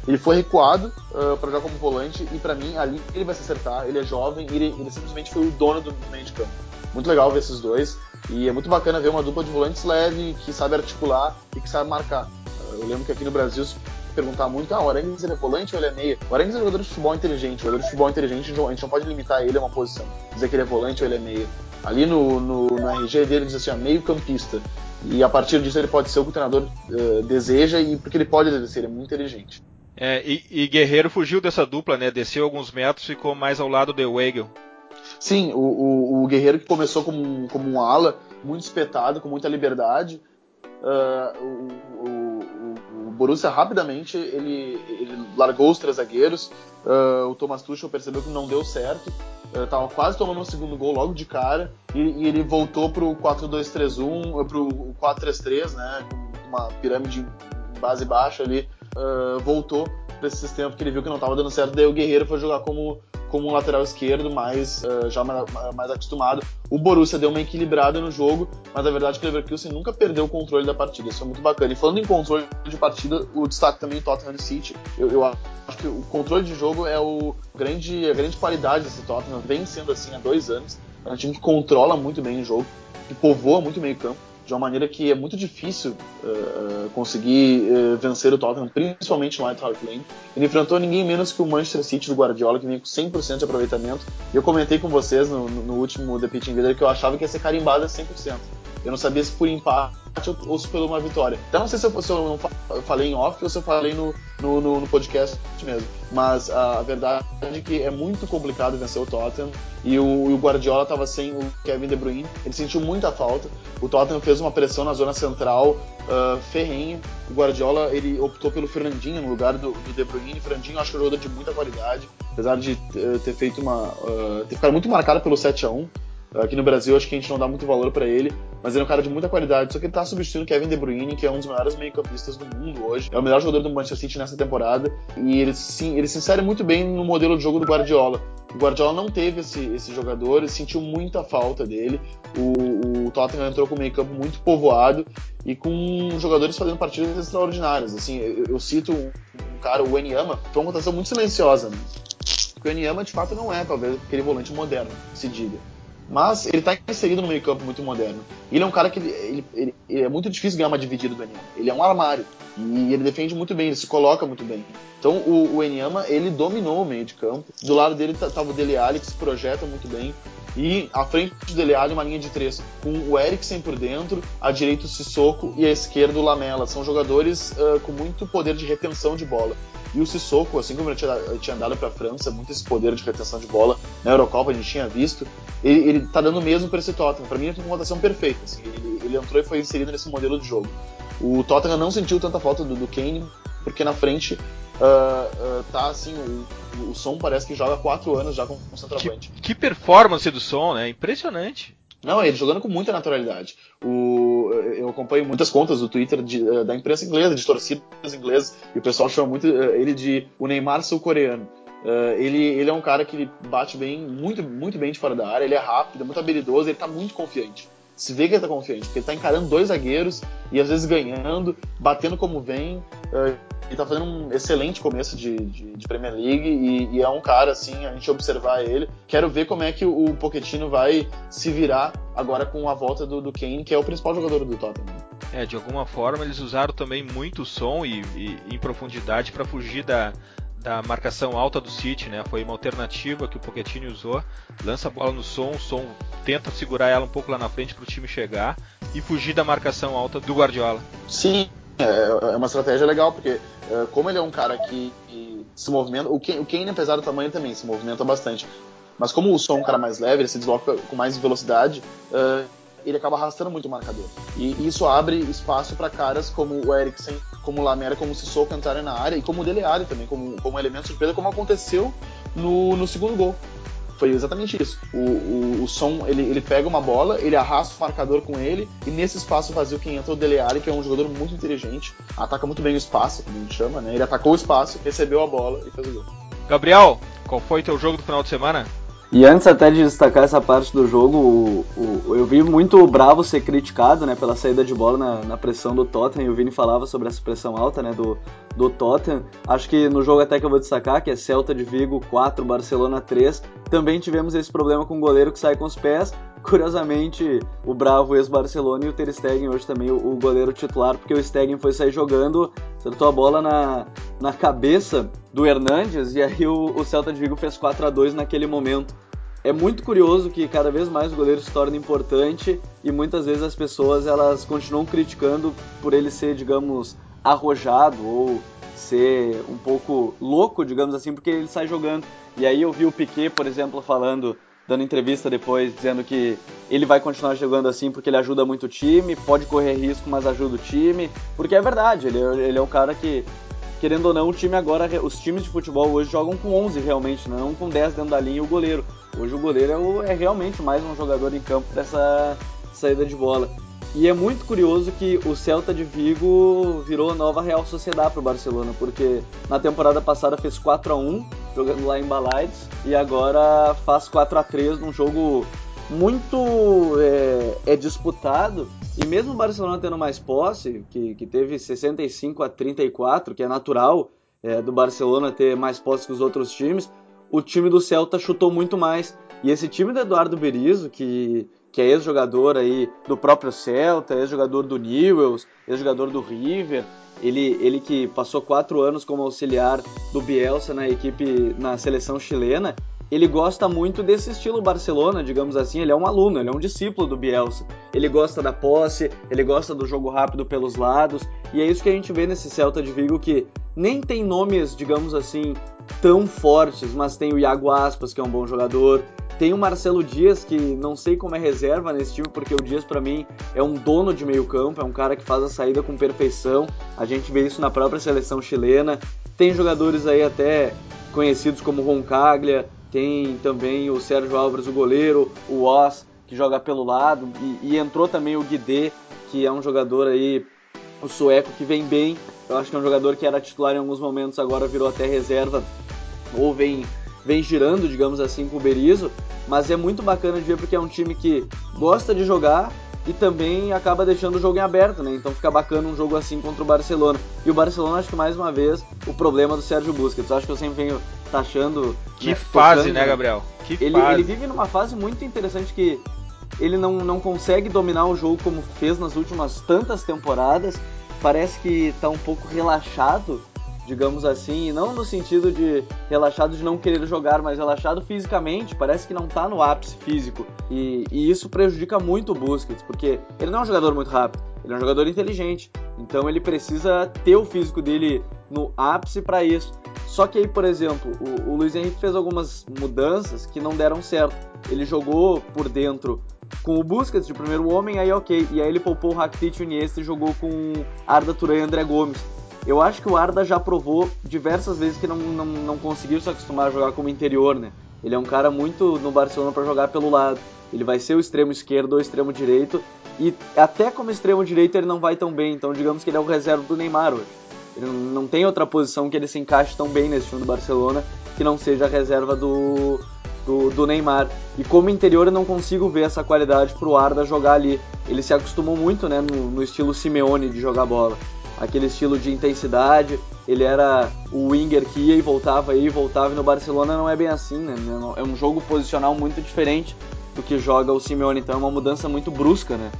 ele foi recuado uh, para jogar como volante e para mim ali ele vai se acertar. Ele é jovem ele, ele, simplesmente foi o dono do meio de campo. Muito legal ver esses dois e é muito bacana ver uma dupla de volantes leve que sabe articular e que sabe marcar. Uh, eu lembro que aqui no Brasil perguntar muito, ah, o Arangues é volante ou ele é meia? O Arangues é jogador de futebol inteligente. Jogador de futebol inteligente, a gente não pode limitar ele a uma posição. Dizer que ele é volante ou ele é meia. Ali no, no, no RG dele diz assim, meio campista. E a partir disso ele pode ser o que o treinador uh, deseja e porque ele pode exercer, ele é muito inteligente. É, e, e, Guerreiro fugiu dessa dupla, né? Desceu alguns metros, ficou mais ao lado do Weigel. Sim, o, o, o, Guerreiro que começou como, como um ala, muito espetado, com muita liberdade. Uh, o, o, Borussia rapidamente ele, ele, largou os três zagueiros. Uh, o Thomas Tuchel percebeu que não deu certo. Uh, quase tomando o segundo gol logo de cara. E, e ele voltou pro 4-2-3-1, pro 4-3-3, né? Uma pirâmide base baixa ali uh, voltou para esse sistema porque ele viu que não estava dando certo. Daí o Guerreiro foi jogar como, como um lateral esquerdo, mais, uh, já mais, mais, acostumado. O Borussia deu uma equilibrada no jogo, mas a verdade é que o Leverkusen nunca perdeu o controle da partida. Isso é muito bacana. E falando em controle de partida, o destaque também é Tottenham City. Eu, eu, acho que o controle de jogo é o grande, a grande qualidade desse Tottenham. Vem sendo assim há dois anos. É um time que controla muito bem o jogo, que povoa muito bem o campo de uma maneira que é muito difícil uh, conseguir uh, vencer o Tottenham, principalmente no White Hart Lane. Ele enfrentou ninguém menos que o Manchester City do Guardiola, que vinha com 100% de aproveitamento. E eu comentei com vocês no, no último The Pitch Invader que eu achava que ia ser carimbado a 100%. Eu não sabia se por empate ou se por uma vitória. Então não sei se eu, se eu, falei em off ou se eu falei no, no, no, no podcast mesmo. Mas a, a, verdade é que é muito complicado vencer o Tottenham e o, o Guardiola estava sem o Kevin De Bruyne. Ele sentiu muita falta. O Tottenham fez uma pressão na zona central uh, ferrenha. O Guardiola ele optou pelo Fernandinho no lugar do, do De Bruyne. O Fernandinho acho que é de muita qualidade, apesar de uh, ter feito uma uh, ter ficado muito marcado pelo 7 a 1 Aqui no Brasil, acho que a gente não dá muito valor para ele, mas ele é um cara de muita qualidade. Só que ele tá substituindo Kevin De Bruyne, que é um dos maiores meio-campistas do mundo hoje. É o melhor jogador do Manchester City nessa temporada. E ele, sim, ele se insere muito bem no modelo de jogo do Guardiola. O Guardiola não teve esse, esse jogador e sentiu muita falta dele. O, o Tottenham entrou com um meio-campo muito povoado e com jogadores fazendo partidas extraordinárias. Assim, eu, eu cito um, um, cara, o Enyama, foi uma votação muito silenciosa. Né? Porque o Enyama, de fato, não é, talvez, aquele volante moderno, se diga. Mas ele está inserido no meio-campo muito moderno. Ele é um cara que ele, ele, ele, é muito difícil ganhar uma dividida do Enyama. Ele é um armário. E ele defende muito bem, ele se coloca muito bem. Então o, o Enyama, ele dominou o meio de campo. Do lado dele estava o Dele Alli, que se projeta muito bem. E à frente do Dele Alli, uma linha de três, com o Eriksen por dentro, à direita o Sissoko e à esquerda o Lamela. São jogadores uh, com muito poder de retenção de bola. E o Sissoko, assim como ele tinha, tinha dado para a França, muito esse poder de retenção de bola na Eurocopa, a gente tinha visto, ele, ele tá dando mesmo para esse Tottenham. Para mim, tem uma rotação perfeita. Assim, ele, ele, entrou e foi inserido nesse modelo de jogo. O Tottenham não sentiu tanta falta do, do Kane, porque na frente uh, uh, tá assim, o, o Som parece que joga há quatro anos já com, com centroavante. Que, que performance do Som, né? Impressionante. Não, ele jogando com muita naturalidade. O, eu acompanho muitas contas do Twitter de, eh, da imprensa inglesa, de torcidas inglesas, e o pessoal chama muito ele de o Neymar sul-coreano. Uh, ele, ele é um cara que bate bem, muito, muito bem de fora da área, ele é rápido, é muito habilidoso, ele tá muito confiante. Se vê que ele tá confiante, porque ele tá encarando dois zagueiros e às vezes ganhando, batendo como vem. Uh, ele tá fazendo um excelente começo de, de, de Premier League e, e, é um cara, assim, a gente observar ele. Quero ver como é que o Pochettino vai se virar agora com a volta do, do Kane, que é o principal jogador do Tottenham. É, de alguma forma eles usaram também muito som e, e em profundidade para fugir da, da marcação alta do City, né? Foi uma alternativa que o Pochettino usou. Lança a bola no som, o som tenta segurar ela um pouco lá na frente para o time chegar e fugir da marcação alta do Guardiola. Sim, é, é uma estratégia legal, porque é, como ele é um cara que, se movimenta, o Kane, apesar do tamanho, também se movimenta bastante. Mas como o som é um cara mais leve, ele se desloca com mais velocidade, uh, ele acaba arrastando muito o marcador. E isso abre espaço para caras como o Eriksen, como o Lamera, como o Sissoko entrarem na área, e como o Dele Alli também, como, como elemento surpresa, como aconteceu no, no segundo gol. Foi exatamente isso. O, o, o som, ele, ele pega uma bola, ele arrasta o marcador com ele, e nesse espaço vazio quem entra é o Dele Alli, que é um jogador muito inteligente, ataca muito bem o espaço, como a gente chama, né? Ele atacou o espaço, recebeu a bola e fez o gol. Gabriel, qual foi teu jogo do final de semana? E antes até de destacar essa parte do jogo, o, o, eu vi muito o Bravo ser criticado né, pela saída de bola na, na, pressão do Tottenham, e o Vini falava sobre essa pressão alta né, do, do Tottenham. Acho que no jogo até que eu vou destacar, que é Celta de Vigo 4, Barcelona 3, também tivemos esse problema com o goleiro que sai com os pés. Curiosamente, o Bravo ex-Barcelona e o Ter Stegen hoje também o, goleiro titular, porque o Stegen foi sair jogando, acertou a bola na, na cabeça do Hernandes e aí o, o Celta de Vigo fez 4 a 2 naquele momento. É muito curioso que cada vez mais o goleiro se torna importante e muitas vezes as pessoas elas continuam criticando por ele ser, digamos, arrojado ou ser um pouco louco, digamos assim, porque ele sai jogando. E aí eu vi o Piquet, por exemplo, falando, dando entrevista depois, dizendo que ele vai continuar jogando assim porque ele ajuda muito o time, pode correr risco, mas ajuda o time. Porque é verdade, ele, é, ele é o cara que, querendo ou não, o time agora, os times de futebol hoje jogam com 11 realmente, né? não com 10 dentro da linha e o goleiro. Hoje o goleiro é, o, é realmente mais um jogador em campo dessa saída de bola. E é muito curioso que o Celta de Vigo virou nova Real Sociedade para o Barcelona, porque na temporada passada fez 4 a 1 jogando lá em Balaides e agora faz 4 a 3 num jogo muito é, é, disputado. E mesmo o Barcelona tendo mais posse, que, que teve 65 a 34, que é natural é, do Barcelona ter mais posse que os outros times, o time do Celta chutou muito mais. E esse time do Eduardo Berizzo, que que é ex-jogador aí do próprio Celta, ex-jogador do Newells, ex-jogador do River. Ele, ele que passou quatro anos como auxiliar do Bielsa na equipe, na seleção chilena, ele gosta muito desse estilo Barcelona, digamos assim. Ele é um aluno, ele é um discípulo do Bielsa. Ele gosta da posse, ele gosta do jogo rápido pelos lados, e é isso que a gente vê nesse Celta de Vigo que nem tem nomes, digamos assim, tão fortes, mas tem o Iago Aspas, que é um bom jogador, tem o Marcelo Dias, que não sei como é reserva nesse time, porque o Dias para mim é um dono de meio campo, é um cara que faz a saída com perfeição. A gente vê isso na própria seleção chilena. Tem jogadores aí até conhecidos como Roncaglia, tem também o Sérgio Álvares, o goleiro, o Oz, que joga pelo lado, e, e entrou também o Guidé, que é um jogador aí, o sueco, que vem bem. Eu acho que é um jogador que era titular em alguns momentos, agora virou até reserva, ou vem vem girando, digamos assim, com o Berizzo, mas é muito bacana de ver porque é um time que gosta de jogar e também acaba deixando o jogo em aberto, né? Então fica bacana um jogo assim contra o Barcelona. E o Barcelona, acho que mais uma vez, o problema do Sérgio Busquets. Acho que eu sempre venho taxando. Que né, fase, tocando, né, Gabriel? Que ele, fase. ele vive numa fase muito interessante que ele não, não consegue dominar o jogo como fez nas últimas tantas temporadas. Parece que tá um pouco relaxado digamos assim, não no sentido de relaxado de não querer jogar, mas relaxado fisicamente, parece que não tá no ápice físico. E, e, isso prejudica muito o Busquets, porque ele não é um jogador muito rápido, ele é um jogador inteligente. Então ele precisa ter o físico dele no ápice para isso. Só que aí, por exemplo, o, o Luiz Henrique fez algumas mudanças que não deram certo. Ele jogou por dentro com o Busquets de primeiro homem, aí ok. E aí ele poupou o Rakitic e o Iniesta e jogou com Arda Turan e André Gomes. Eu acho que o Arda já provou diversas vezes que não, não, não conseguiu se acostumar a jogar como interior, né? Ele é um cara muito no Barcelona para jogar pelo lado. Ele vai ser o extremo esquerdo ou extremo direito. E até como extremo direito ele não vai tão bem. Então digamos que ele é o reserva do Neymar hoje. Ele não tem outra posição que ele se encaixe tão bem nesse time do Barcelona que não seja a reserva do, do, do, Neymar. E como interior eu não consigo ver essa qualidade pro Arda jogar ali. Ele se acostumou muito né, no, no estilo Simeone de jogar bola aquele estilo de intensidade. Ele era o winger que ia e voltava, ia e voltava. E no Barcelona não é bem assim, né? É um jogo posicional muito diferente do que joga o Simeone. Então é uma mudança muito brusca, né?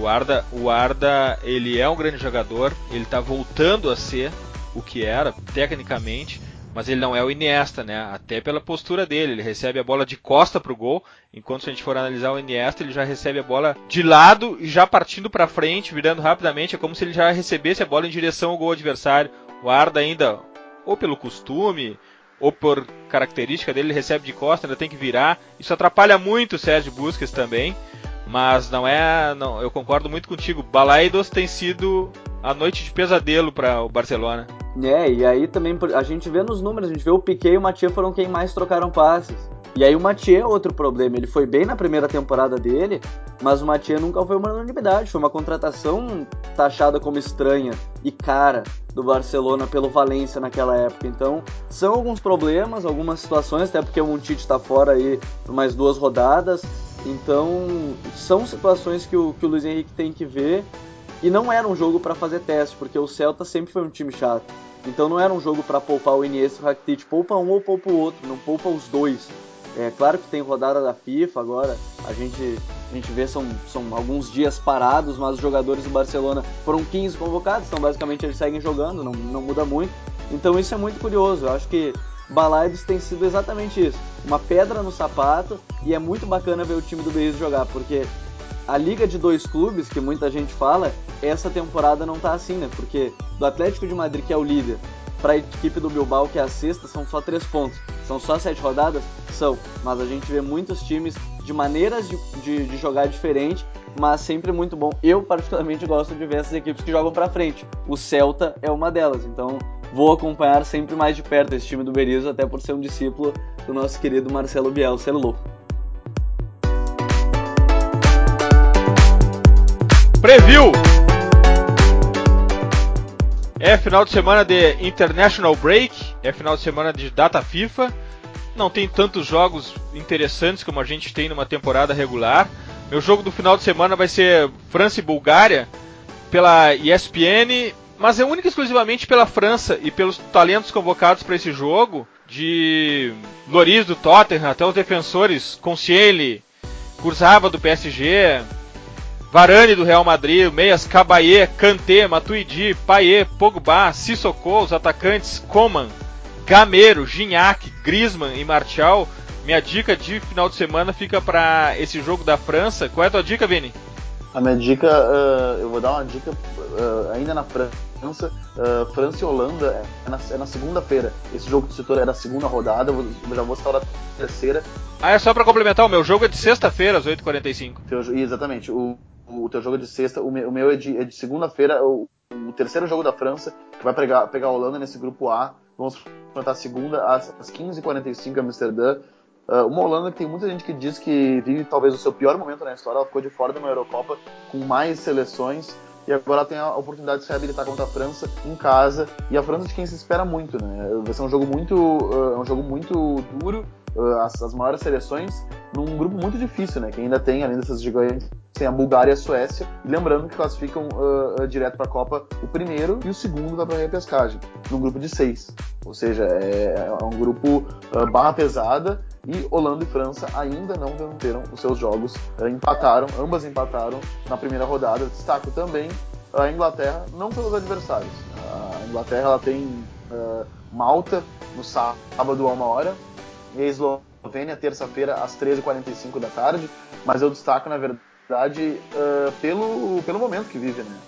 O Arda, o Arda, ele é um grande jogador. Ele está voltando a ser o que era tecnicamente mas ele não é o Iniesta, né? Até pela postura dele, ele recebe a bola de costa pro gol, enquanto se a gente for analisar o Iniesta, ele já recebe a bola de lado e já partindo para frente, virando rapidamente, é como se ele já recebesse a bola em direção ao gol adversário. O Arda ainda, ou pelo costume, ou por característica dele, ele recebe de costa, ainda tem que virar. Isso atrapalha muito o Sérgio Busquets também. Mas não é. Não, eu concordo muito contigo. Balaidos tem sido a noite de pesadelo para o Barcelona. É, e aí também a gente vê nos números, a gente vê o Piquet e o Mathieu foram quem mais trocaram passes. E aí o Mathieu é outro problema, ele foi bem na primeira temporada dele, mas o Mathieu nunca foi uma unanimidade, foi uma contratação taxada como estranha e cara do Barcelona pelo Valência naquela época. Então, são alguns problemas, algumas situações, até porque o Montite está fora aí por mais duas rodadas. Então, são situações que o, que o Luiz Henrique tem que ver. E não era um jogo para fazer teste, porque o Celta sempre foi um time chato. Então não era um jogo para poupar o Iniesta e o Rakitic. Poupa um ou poupa o outro, não poupa os dois. É claro que tem rodada da FIFA agora, a gente, a gente vê são, são alguns dias parados, mas os jogadores do Barcelona foram 15 convocados, então basicamente eles seguem jogando, não, não muda muito. Então isso é muito curioso, eu acho que Balaidos tem sido exatamente isso, uma pedra no sapato, e é muito bacana ver o time do Betis jogar, porque a liga de dois clubes, que muita gente fala, essa temporada não tá assim, né? Porque do Atlético de Madrid, que é o líder, para a equipe do Bilbao, que é a sexta, são só três pontos. São só sete rodadas? São. Mas a gente vê muitos times de maneiras de, de, de jogar diferente, mas sempre muito bom. Eu, particularmente, gosto de ver essas equipes que jogam para frente. O Celta é uma delas. Então, vou acompanhar sempre mais de perto esse time do Berizzo, até por ser um discípulo do nosso querido Marcelo Bielsa, ele é louco. Preview é final de semana de International Break, é final de semana de data FIFA. Não tem tantos jogos interessantes como a gente tem numa temporada regular. Meu jogo do final de semana vai ser França e Bulgária pela ESPN, mas é única e exclusivamente pela França e pelos talentos convocados para esse jogo, de Loris do Tottenham até os defensores Concieli, Kurzawa do PSG, Varane do Real Madrid, meias Cabaye, Kanté, Matuidi, Payet, Pogba, Sissoko, os atacantes Coman, Gameiro, Gignac, Griezmann e Martial. Minha dica de final de semana fica para esse jogo da França. Qual é a tua dica, Vini? A minha dica, uh, eu vou dar uma dica uh, ainda na França. Uh, França e Holanda é na, é na segunda-feira. Esse jogo do setor é da segunda rodada, eu já vou estar na terceira. Ah, é só para complementar, o meu jogo é de sexta-feira, às 8h45. Exatamente, o, o teu jogo é de sexta, o meu, o meu é de, é de segunda-feira, o, o, terceiro jogo da França, que vai pegar, pegar a Holanda nesse grupo A. Vamos enfrentar segunda às, às 15h45 em Amsterdã. Uh, uma Holanda que tem muita gente que diz que vive talvez o seu pior momento na história, ela ficou de fora de uma Eurocopa com mais seleções e agora tem a oportunidade de se reabilitar contra a França em casa e a França de quem se espera muito, né? Vai ser um jogo muito, uh, um jogo muito duro, as, as, maiores seleções num grupo muito difícil, né? Que ainda tem além dessas gigantes tem a Bulgária e a Suécia, lembrando que classificam direto para a Copa o primeiro e o segundo da primeira pescagem, num grupo de seis. Ou seja, é, é um grupo barra pesada e Holanda e França ainda não venceram os seus jogos, uh, empataram, ambas empataram na primeira rodada. Destaco também a Inglaterra, não pelos adversários. A Inglaterra ela tem uh, Malta no sábado a uma hora e a Eslovênia terça-feira às 13h45 da tarde, mas eu destaco na verdade uh, pelo, pelo momento que vive, né?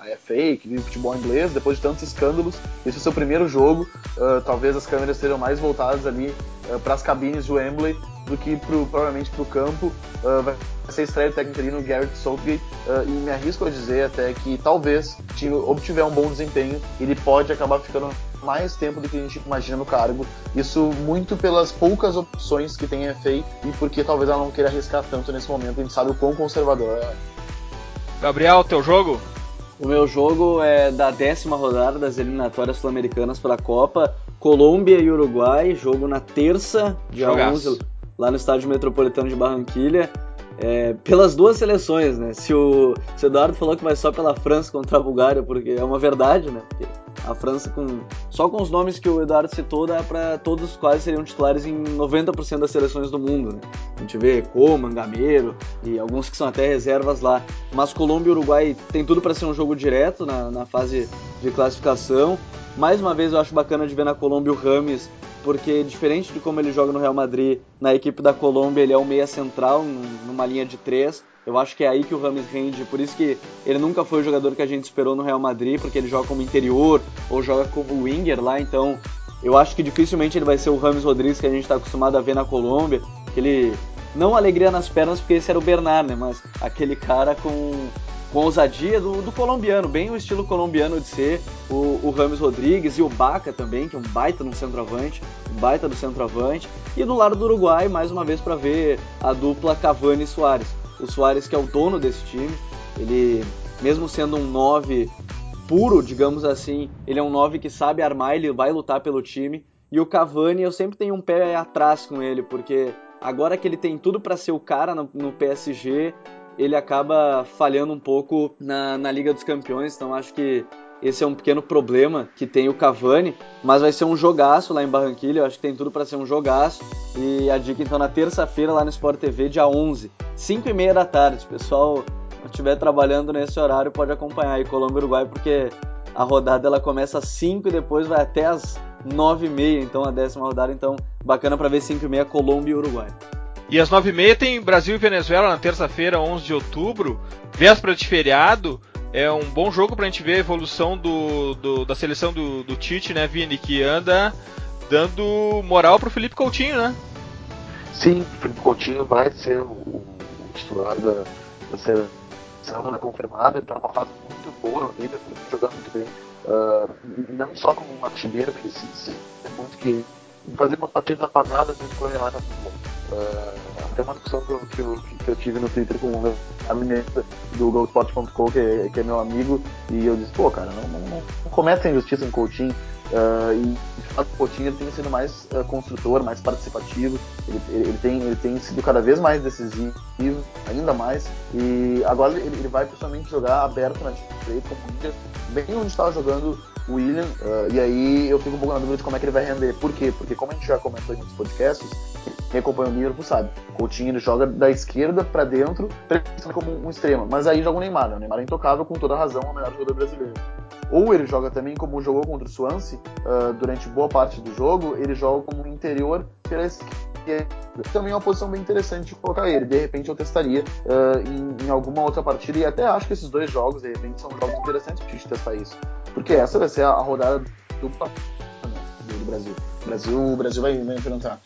a FA, que vive futebol inglês, depois de tantos escândalos, esse é o seu primeiro jogo. Uh, talvez as câmeras sejam mais voltadas ali uh, para as cabines de Wembley do que pro, provavelmente para o campo. Uh, vai ser estreia do técnico no Garrett Southgate e me arrisco a dizer até que talvez, se obtiver um bom desempenho, ele pode acabar ficando mais tempo do que a gente imagina no cargo. Isso muito pelas poucas opções que tem a FA e porque talvez ela não queira arriscar tanto nesse momento. A gente sabe o quão conservador é. Gabriel, teu jogo? O meu jogo é da décima rodada das eliminatórias sul-americanas pela Copa. Colômbia e Uruguai, jogo na terça, dia Jogaço. 11, lá no estádio metropolitano de Barranquilha. É, pelas duas seleções, né? Se o, se o Eduardo falou que vai só pela França contra a Bulgária, porque é uma verdade, né? Porque a França, com só com os nomes que o Eduardo citou, dá para todos quase seriam titulares em 90% das seleções do mundo. Né? A gente vê Coman, Gameiro e alguns que são até reservas lá. Mas Colômbia e Uruguai tem tudo para ser um jogo direto na, na fase de classificação. Mais uma vez eu acho bacana de ver na Colômbia o Rames, porque diferente de como ele joga no Real Madrid, na equipe da Colômbia ele é o meia central, numa linha de três. Eu acho que é aí que o Rames rende, por isso que ele nunca foi o jogador que a gente esperou no Real Madrid, porque ele joga como interior ou joga como winger lá, então eu acho que dificilmente ele vai ser o Rames Rodrigues que a gente está acostumado a ver na Colômbia, aquele não alegria nas pernas porque esse era o Bernard, né, mas aquele cara com com ousadia do, do, colombiano, bem o estilo colombiano de ser, o, o Rames Rodrigues e o Baca também, que é um baita no centroavante, um baita do centroavante, e do lado do Uruguai, mais uma vez para ver a dupla Cavani e Soares o Soares que é o dono desse time. Ele, mesmo sendo um 9 puro, digamos assim, ele é um 9 que sabe armar, ele vai lutar pelo time. E o Cavani, eu sempre tenho um pé atrás com ele, porque agora que ele tem tudo para ser o cara no, no, PSG, ele acaba falhando um pouco na, na Liga dos Campeões. Então acho que esse é um pequeno problema que tem o Cavani, mas vai ser um jogaço lá em Barranquilha. Eu acho que tem tudo para ser um jogaço. E a dica então na terça-feira lá no Sport TV, dia 11, 5 e meia da tarde. Pessoal, estiver trabalhando nesse horário, pode acompanhar aí Colômbia e Uruguai, porque a rodada ela começa às 5 e depois vai até às 9 e meia, então a décima rodada. Então, bacana para ver 5 e meia Colômbia e Uruguai. E às 9 e meia tem Brasil e Venezuela na terça-feira, 11 de outubro, véspera de feriado é um bom jogo pra gente ver a evolução do, do da seleção do, do, Tite, né, Vini? Que anda dando moral pro Felipe Coutinho, né? Sim, o Felipe Coutinho vai ser o, o titular da, da seleção, né, confirmado. Ele tá numa fase muito boa na vida, jogando muito bem. Uh, não só como um artilheiro, se, é muito que fazer umas partidas apagadas e correr lá muito bom. Até uma discussão que eu, que eu, que eu tive no Twitter com o Amineta do Goldspot.com, que, que, é meu amigo, e eu disse, pô, cara, não, não, não, cometa injustiça em Coutinho. Uh, e de fato o Coutinho ele tem sido mais uh, construtor, mais participativo, ele, ele, ele, tem, ele tem sido cada vez mais decisivo, ainda mais, e agora ele, ele vai principalmente jogar aberto na direita, como bem onde estava jogando o William, uh, e aí eu fico um pouco na dúvida de como é que ele vai render. Por quê? Porque como a gente já comentou em muitos podcasts, quem acompanha o Liverpool sabe. O Coutinho ele joga da esquerda para dentro, como um extremo. Mas aí joga o Neymar, né? O Neymar é intocável, com toda razão, o melhor jogador brasileiro. Ou ele joga também como jogou contra o Swansea uh, durante boa parte do jogo, ele joga como interior pela esquerda. Também é uma posição bem interessante de colocar ele. De repente eu testaria uh, em, em, alguma outra partida e até acho que esses dois jogos, de repente, são jogos interessantes gente testar isso. Porque essa vai ser a, a rodada do, do Brasil. O Brasil, o Brasil vai, vai enfrentar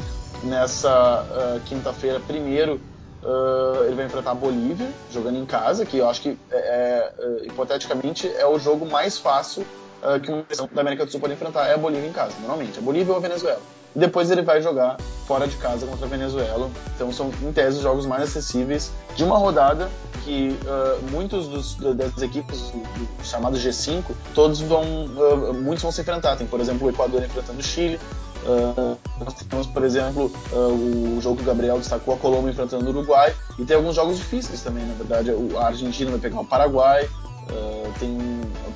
nessa uh, quinta-feira, primeiro, uh, ele vai enfrentar a Bolívia, jogando em casa, que eu acho que, é, é, é hipoteticamente, é o jogo mais fácil uh, que uma seleção da América do Sul pode enfrentar, é a Bolívia em casa, normalmente, a Bolívia ou a Venezuela. E depois ele vai jogar fora de casa contra a Venezuela. Então são, em tese, os jogos mais acessíveis de uma rodada que uh, muitos dos, das equipes do, do chamado G5, todos vão, uh, muitos vão se enfrentar. Tem, por exemplo, o Equador enfrentando o Chile, Uh, nós temos, por exemplo, o jogo que o Gabriel destacou, a Colômbia enfrentando o Uruguai, e tem alguns jogos difíceis também, na verdade. A Argentina vai pegar o Paraguai, uh, tem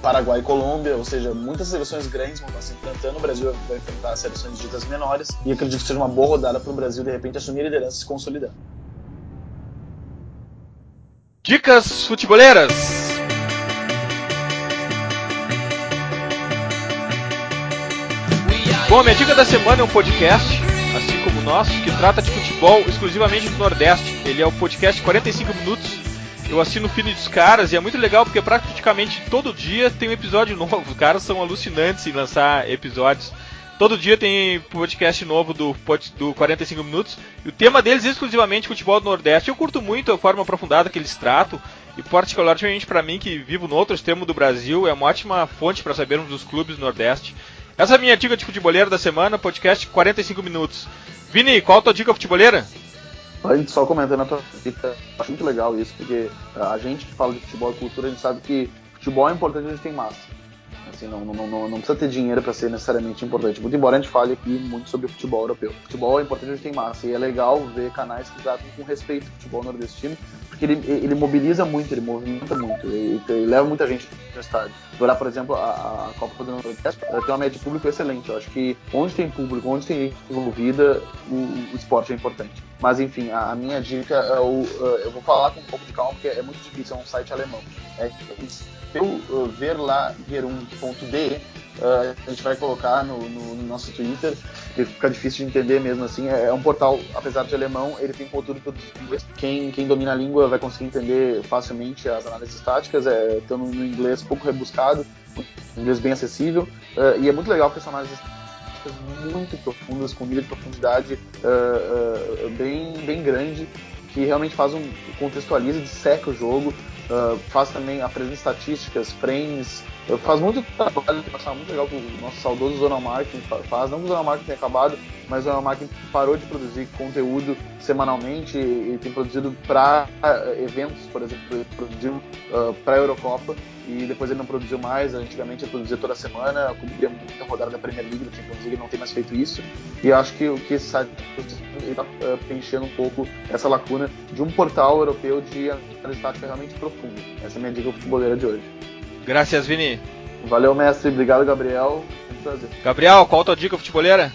Paraguai e Colômbia, ou seja, muitas seleções grandes vão estar se enfrentando. O Brasil vai enfrentar seleções ditas menores, e acredito que seja uma boa rodada para o Brasil de repente assumir a liderança e se consolidar. Dicas futeboleiras. Bom, minha dica da semana é um podcast, assim como o nosso, que trata de futebol exclusivamente do Nordeste. Ele é o podcast 45 minutos. Eu assino o feed dos caras e é muito legal porque praticamente todo dia tem um episódio novo. Os caras são alucinantes em lançar episódios. Todo dia tem podcast novo do, do 45 minutos. E o tema deles é exclusivamente futebol do Nordeste. Eu curto muito a forma aprofundada que eles tratam. E particularmente para mim, que vivo no outro extremo do Brasil, é uma ótima fonte para sabermos dos clubes do Nordeste. Essa é a minha dica de futeboleiro da semana, podcast 45 minutos. Vini, qual a tua dica futeboleira? Só comentando a tua dica, acho muito legal isso, porque a gente que fala de futebol e cultura, a gente sabe que futebol é importante, a gente tem massa. Assim, não, não, não, não precisa ter dinheiro para ser necessariamente importante. Muito embora a gente fale aqui muito sobre futebol europeu. Futebol é importante, a gente tem massa. E é legal ver canais que tratam com respeito ao futebol nordestino, porque ele, ele mobiliza muito, ele movimenta muito, ele, leva muita gente no estádio. Olhar, por exemplo, a, a Copa do Nordeste tem uma média de público excelente. Eu acho que onde tem público, onde tem gente envolvida, o, o esporte é importante. Mas enfim, a, a minha dica é o. Uh, eu vou falar com um pouco de calma, porque é muito difícil, é um site alemão. É, eu uh, ver lá gerum.de, uh, a gente vai colocar no, no, no, nosso Twitter, que fica difícil de entender mesmo assim. É, é um portal, apesar de alemão, ele tem conteúdo em inglês. Quem, quem domina a língua vai conseguir entender facilmente as análises estáticas, é, estão no, inglês pouco rebuscado, inglês bem acessível, uh, e é muito legal porque são análises muito profundas, com nível de profundidade uh, uh, bem, bem grande, que realmente faz um contextualiza, disseca o jogo, uh, faz também apresenta estatísticas, frames, faz muito trabalho, passar muito legal que o nosso saudoso Zonal Marketing faz, não que o Zonal Marketing tenha acabado, mas o Zonal Marketing parou de produzir conteúdo semanalmente e, tem produzido para eventos, por exemplo, produziu para a Eurocopa e depois ele não produziu mais. Antigamente ele produzia toda semana, cobria muita rodada da Premier League, do Champions League, não tem mais feito isso. E eu acho que o que esse site está uh, preenchendo um pouco essa lacuna de um portal europeu de análise realmente profundo. Essa é a minha dica futebolera de hoje. Graças, Vini. Valeu, mestre. Obrigado, Gabriel. prazer. Gabriel, qual a tua dica futebolera?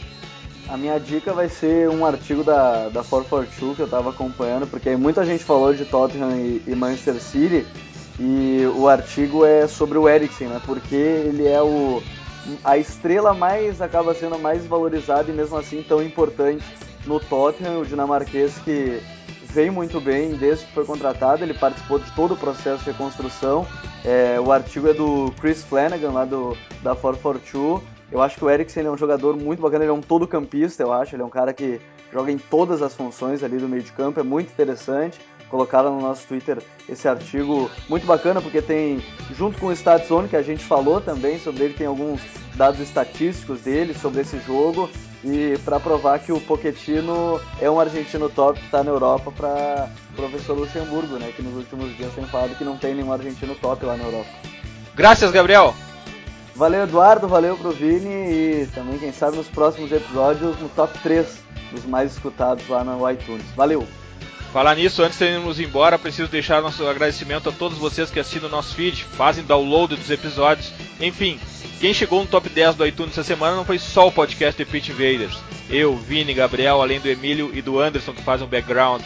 A minha dica vai ser um artigo da, da 442 que eu estava acompanhando, porque muita gente falou de Tottenham e, e Manchester City, e o artigo é sobre o Eriksen, né? Porque ele é o a estrela mais acaba sendo mais valorizada e mesmo assim tão importante no Tottenham, o dinamarquês que vem muito bem desde que foi contratado, ele participou de todo o processo de reconstrução. É, o artigo é do Chris Flanagan, lá do, da 442. Eu acho que o Eriksen é um jogador muito bacana, ele é um todo campista, eu acho. Ele é um cara que joga em todas as funções ali do meio de campo, é muito interessante colocaram no nosso Twitter esse artigo muito bacana, porque tem, junto com o Stats Zone, que a gente falou também sobre ele, tem alguns dados estatísticos dele sobre esse jogo, e para provar que o Pochettino é um argentino top que está na Europa para o professor Luxemburgo, né, que nos últimos dias tem falado que não tem nenhum argentino top lá na Europa. Graças, Gabriel! Valeu, Eduardo, valeu pro Vini e também, quem sabe, nos próximos episódios no top 3 dos mais escutados lá no iTunes. Valeu! Falar nisso, antes de irmos embora, preciso deixar nosso agradecimento a todos vocês que assinam o nosso feed, fazem download dos episódios. Enfim, quem chegou no top 10 do iTunes essa semana não foi só o podcast The Pitch Invaders. Eu, Vini, Gabriel, além do Emílio e do Anderson que fazem o background.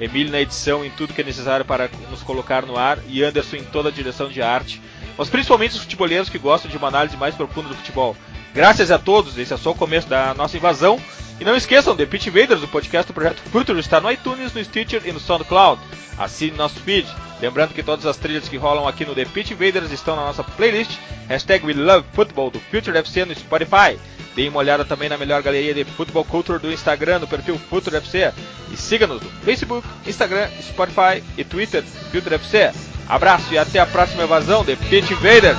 Emílio na edição em tudo que é necessário para nos colocar no ar e Anderson em toda a direção de arte. Mas principalmente os futeboleiros que gostam de uma análise mais profunda do futebol. Graças a todos, esse é só o começo da nossa invasão. E não esqueçam, The Pitch Invaders, o podcast do Projeto Futuro, está no iTunes, no Stitcher e no SoundCloud. Assine nosso feed. Lembrando que todas as trilhas que rolam aqui no The Pitch Invaders estão na nossa playlist. Hashtag We Love Football do Future FC no Spotify. Deem uma olhada também na melhor galeria de Football Culture do Instagram, no perfil Future FC. E siga-nos no Facebook, Instagram, Spotify e Twitter, Future FC. Abraço e até a próxima evasão de Pitch Invaders!